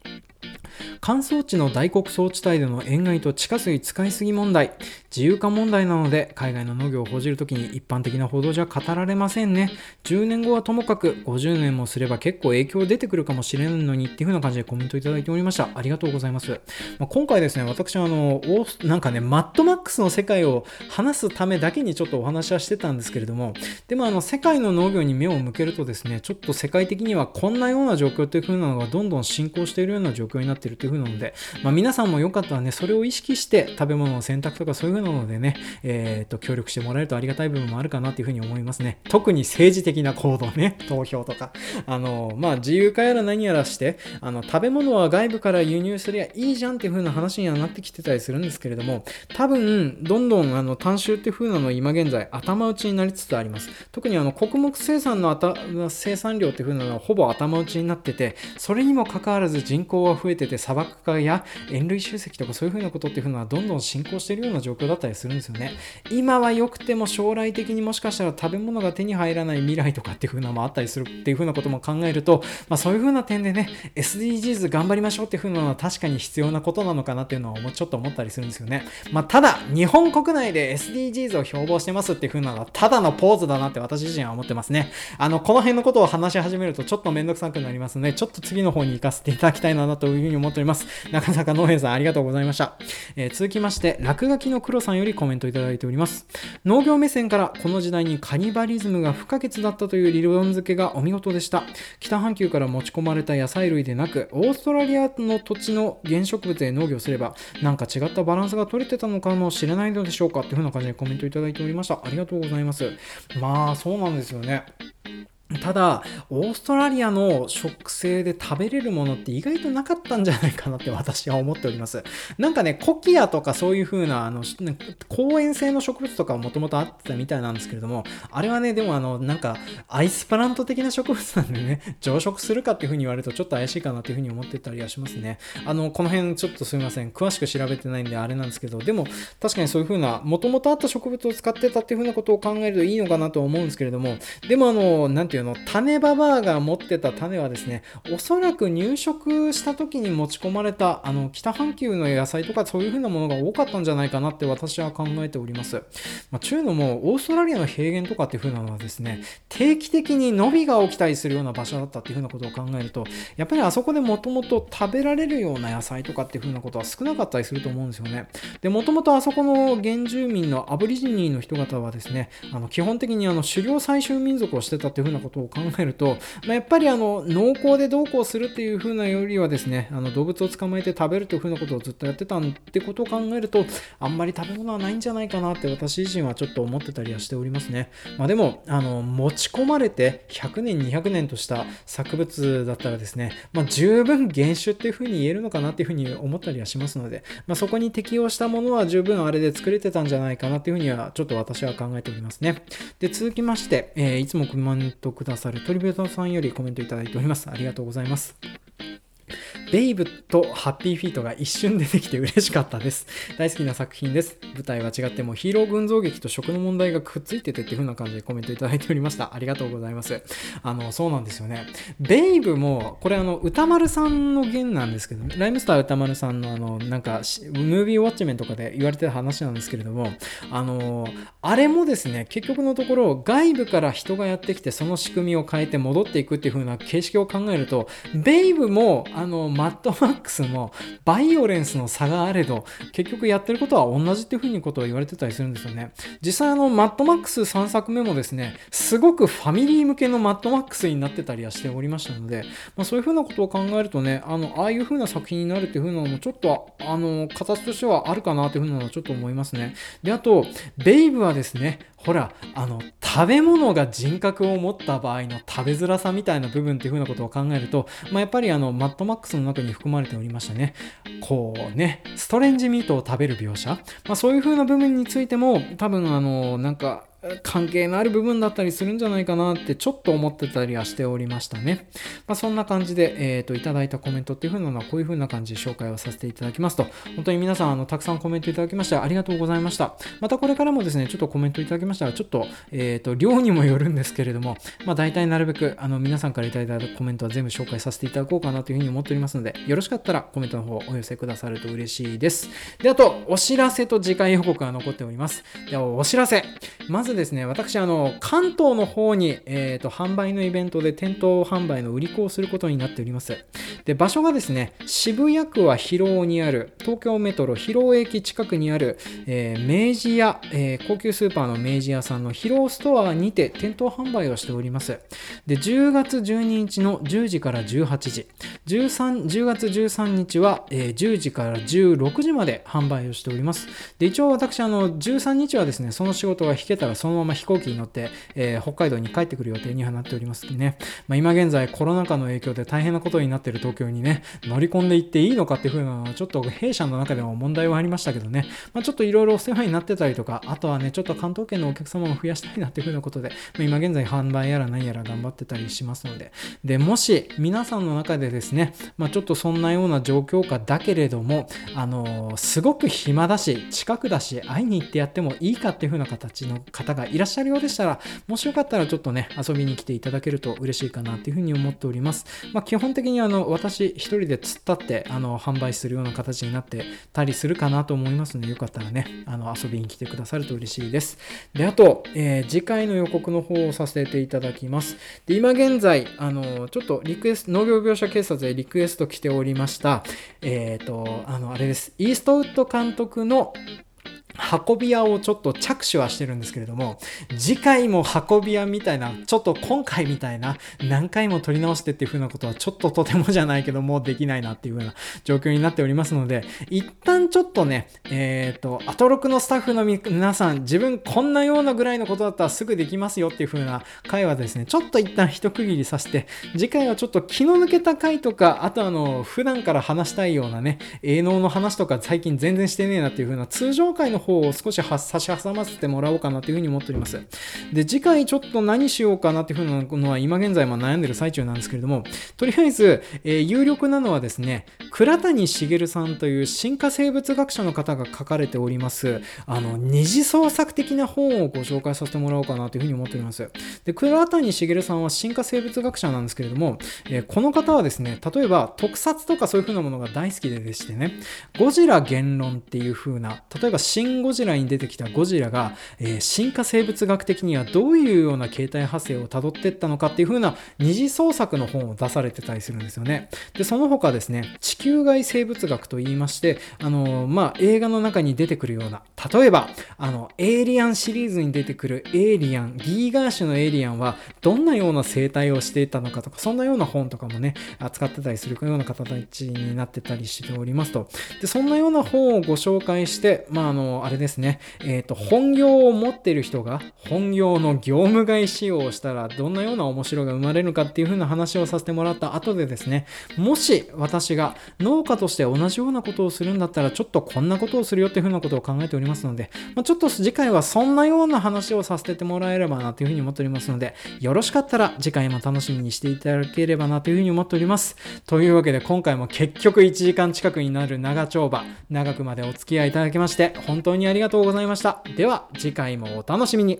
乾燥地の大穀倉地帯での塩害と地下水使いすぎ問題。自由化問題なので海外の農業を報じるときに一般的な報道じゃ語られませんね。10年後はともかく50年もすれば結構影響出てくるかもしれんのにっていう風な感じでコメントいただいておりました。ありがとうございます、まあ、今回ですね私はあのなんかねマッドマックスの世界を話すためだけにちょっとお話はしてたんですけれどもでもあの世界の農業に目を向けるとですねちょっと世界的にはこんなような状況という風なのがどんどん進行しているような状況になっているという風なので、まあ、皆さんもよかったらね、それを意識して食べ物の選択とかそういう風なのでね、えー、と、協力してもらえるとありがたい部分もあるかなっていう風に思いますね。特に政治的な行動ね、投票とか。あの、まあ、自由化やら何やらして、あの、食べ物は外部から輸入すりゃいいじゃんっていう風な話にはなってきてたりするんですけれども、多分、どんどん、あの、単収っていう風なの今現在、頭打ちになりつつあります。特にあの、穀物生産の生産量っていう風なのはほぼ頭打ちになってて、それにもかかわらず人口は増えてて、砂漠化や塩類集積とかそういう風なことっていうのはどんどん進行しているような状況だったりするんですよね。今は良くても将来的にもしかしたら食べ物が手に入らない未来とかっていう風なのもあったりするっていう風なことも考えると、まあ、そういう風な点でね、SDGs 頑張りましょうっていう風なのは確かに必要なことなのかなっていうのはちょっと思ったりするんですよね。まあ、ただ、日本国内で SDGs を標榜してますっていう風なのはただのポーズだなって私自身は思ってますね。あの、この辺のことを話し始めるとちょっとめんどくさくなりますので、ちょっと次の方に行かせていただきたいなという風に思います思っております。なかなか農園さんありがとうございました。えー、続きまして、落書きの黒さんよりコメントいただいております。農業目線からこの時代にカニバリズムが不可欠だったという理論付けがお見事でした。北半球から持ち込まれた野菜類でなく、オーストラリアの土地の原植物で農業すれば、なんか違ったバランスが取れてたのかもしれないのでしょうかっていう風な感じでコメントいただいておりました。ありがとうございます。まあ、そうなんですよね。ただ、オーストラリアの食性で食べれるものって意外となかったんじゃないかなって私は思っております。なんかね、コキアとかそういう風な、あの、公園性の植物とかもともとあってたみたいなんですけれども、あれはね、でもあの、なんか、アイスプラント的な植物なんでね、増殖するかっていう風に言われるとちょっと怪しいかなっていう風に思ってたりはしますね。あの、この辺ちょっとすみません。詳しく調べてないんであれなんですけど、でも確かにそういう風な、もともとあった植物を使ってたっていう風なことを考えるといいのかなと思うんですけれども、でもあの、なんていうの、種ババアが持ってた種はですね、おそらく入植した時に持ち込まれた、あの、北半球の野菜とかそういう風なものが多かったんじゃないかなって私は考えております。まあ、ちゅうのも、オーストラリアの平原とかっていう風なのはですね、定期的に伸びが起きたりするような場所だったっていう風なことを考えると、やっぱりあそこでもともと食べられるような野菜とかっていう風なことは少なかったりすると思うんですよね。で、もともとあそこの原住民のアブリジニーの人方はですね、あの基本的にあの狩猟採集民族をしてたっていう風なことを考えると、まあ、やっぱりあの農耕でどうこうするっていう風なよりはですねあの動物を捕まえて食べるという風なことをずっとやってたんってことを考えるとあんまり食べ物はないんじゃないかなって私自身はちょっと思ってたりはしておりますね。まあ、でもあの持ち込まれて100年200年とした作物だったらですね、まあ、十分原種っていう風に言えるのかなっていう風に思ったりはしますので、まあ、そこに適応したものは十分あれで作れてたんじゃないかなっていう風にはちょっと私は考えておりますね。で続きまして、えー、いつもコメントくださるトリビュートさんよりコメントいただいております。ありがとうございます。ベイブとハッピーフィートが一瞬出てきて嬉しかったです。大好きな作品です。舞台は違ってもヒーロー群像劇と食の問題がくっついててっていう風な感じでコメントいただいておりました。ありがとうございます。あの、そうなんですよね。ベイブも、これあの、歌丸さんの弦なんですけど、ライムスター歌丸さんのあの、なんか、ムービーウォッチメンとかで言われてた話なんですけれども、あの、あれもですね、結局のところ、外部から人がやってきて、その仕組みを変えて戻っていくっていう風な形式を考えると、ベイブも、あの、マッドマックスもバイオレンスの差があれど結局やってることは同じっていうふうにことを言われてたりするんですよね。実際あのマッドマックス3作目もですねすごくファミリー向けのマッドマックスになってたりはしておりましたので、まあ、そういうふうなことを考えるとねあのああいうふうな作品になるっていうふうなのもちょっとあの形としてはあるかなというふうなのはちょっと思いますね。であとベイブはですねほらあの食べ物が人格を持った場合の食べづらさみたいな部分っていう風なことを考えると、まあ、やっぱりあのマッドマックスの中に含まれておりましたね。こうねストレンジミートを食べる描写、まあ、そういう風な部分についても多分あのなんか関係のある部分だったりするんじゃないかなってちょっと思ってたりはしておりましたね。まあ、そんな感じで、えっ、ー、と、いただいたコメントっていう風なのはこういう風な感じで紹介をさせていただきますと、本当に皆さん、あの、たくさんコメントいただきましてありがとうございました。またこれからもですね、ちょっとコメントいただきましたら、ちょっと、えっ、ー、と、量にもよるんですけれども、まあ、大体なるべく、あの、皆さんからいただいたコメントは全部紹介させていただこうかなという風に思っておりますので、よろしかったらコメントの方お寄せくださると嬉しいです。で、あと、お知らせと次回予告が残っております。では、お知らせ。まずですね、私、あの、関東の方に、えーと、販売のイベントで店頭販売の売り子をすることになっております。で場所がですね、渋谷区は広尾にある、東京メトロ広尾駅近くにある、えー、明治屋、えー、高級スーパーの明治屋さんの広尾ストアにて店頭販売をしております。で10月12日の10時から18時、13 10月13日は、えー、10時から16時まで販売をしております。で一応私、あの13日はですね、その仕事が引けたらそのまま飛行機に乗って、えー、北海道に帰ってくる予定にはなっておりますね。まあ、今現在コロナ禍の影響で大変なことになっている東京にね、乗り込んでいっていいのかっていう風なのはちょっと弊社の中でも問題はありましたけどね、まあ、ちょっといろいろお世話になってたりとか、あとはね、ちょっと関東圏のお客様を増やしたいなっていう風なことで、まあ、今現在販売やら何やら頑張ってたりしますので、で、もし皆さんの中でですね、まあ、ちょっとそんなような状況下だけれども、あのー、すごく暇だし、近くだし、会いに行ってやってもいいかっていう風な形の方がいらっしゃるようでしたら、もしよかったらちょっとね、遊びに来ていただけると嬉しいかなっていうふうに思っております。まあ、基本的にあの、私一人で突っ立って、あの、販売するような形になってたりするかなと思いますので、よかったらね、あの、遊びに来てくださると嬉しいです。で、あと、えー、次回の予告の方をさせていただきます。で、今現在、あの、ちょっとリクエスト、農業描写警察でリクエスト来ておりました、えっ、ー、と、あの、あれです。イーストウッド監督の運び屋をちょっと着手はしてるんですけれども、次回も運び屋みたいな、ちょっと今回みたいな、何回も撮り直してっていう風なことはちょっととてもじゃないけどもうできないなっていう風な状況になっておりますので、一旦ちょっとね、えっ、ー、と、アトロクのスタッフの皆さん、自分こんなようなぐらいのことだったらすぐできますよっていう風な回はですね、ちょっと一旦一区切りさせて、次回はちょっと気の抜けた回とか、あとあの、普段から話したいようなね、営農の話とか最近全然してねえなっていう風な通常回の方を少し差し挟ませてもらおうかなという風に思っております。で、次回ちょっと何しようかなっていう風なのは今現在も悩んでる最中なんですけれども、とりあえず、えー、有力なのはですね、倉谷茂さんという進化生物学者の方が書かれております、あの、二次創作的な本をご紹介させてもらおうかなという風に思っております。で、倉谷茂さんは進化生物学者なんですけれども、えー、この方はですね、例えば特撮とかそういう風なものが大好きででしてね、ゴジラ言論っていう風な、例えばシン・ゴジラに出てきたゴジラが、えー、進化生物学的にはどういうような形態派生をたどっていったのかっていう風な二次創作の本を出されてたりするんですよね。で、その他ですね、地球外生物学と言いまして、あのー、まあ、映画の中に出てくるような、例えば、あの、エイリアンシリーズに出てくるエイリアン、ギーガー種のエイリアンはどんなような生態をしていたのかとか、そんなような本とかもね、扱ってたりするような形になってたりしておりますと。で、そんなような本をご紹介して、まあ、あの、あれですね、えっ、ー、と、本業を持ってる人が、本業の業務外使用をしたら、どんなような面白が生まれるかっていう風な話をさせてもらった後でですね、もし私が農家として同じようなことをするんだったら、ちょっとこんなことをするよっていう風なことを考えておりますので、まあ、ちょっと次回はそんなような話をさせてもらえればなという風に思っておりますので、よろしかったら次回も楽しみにしていただければなという風に思っております。というわけで今回も結局1時間近くになる長丁場、長くまでお付き合いいただきまして、本当にありがとうございました。では次回もお楽しみに。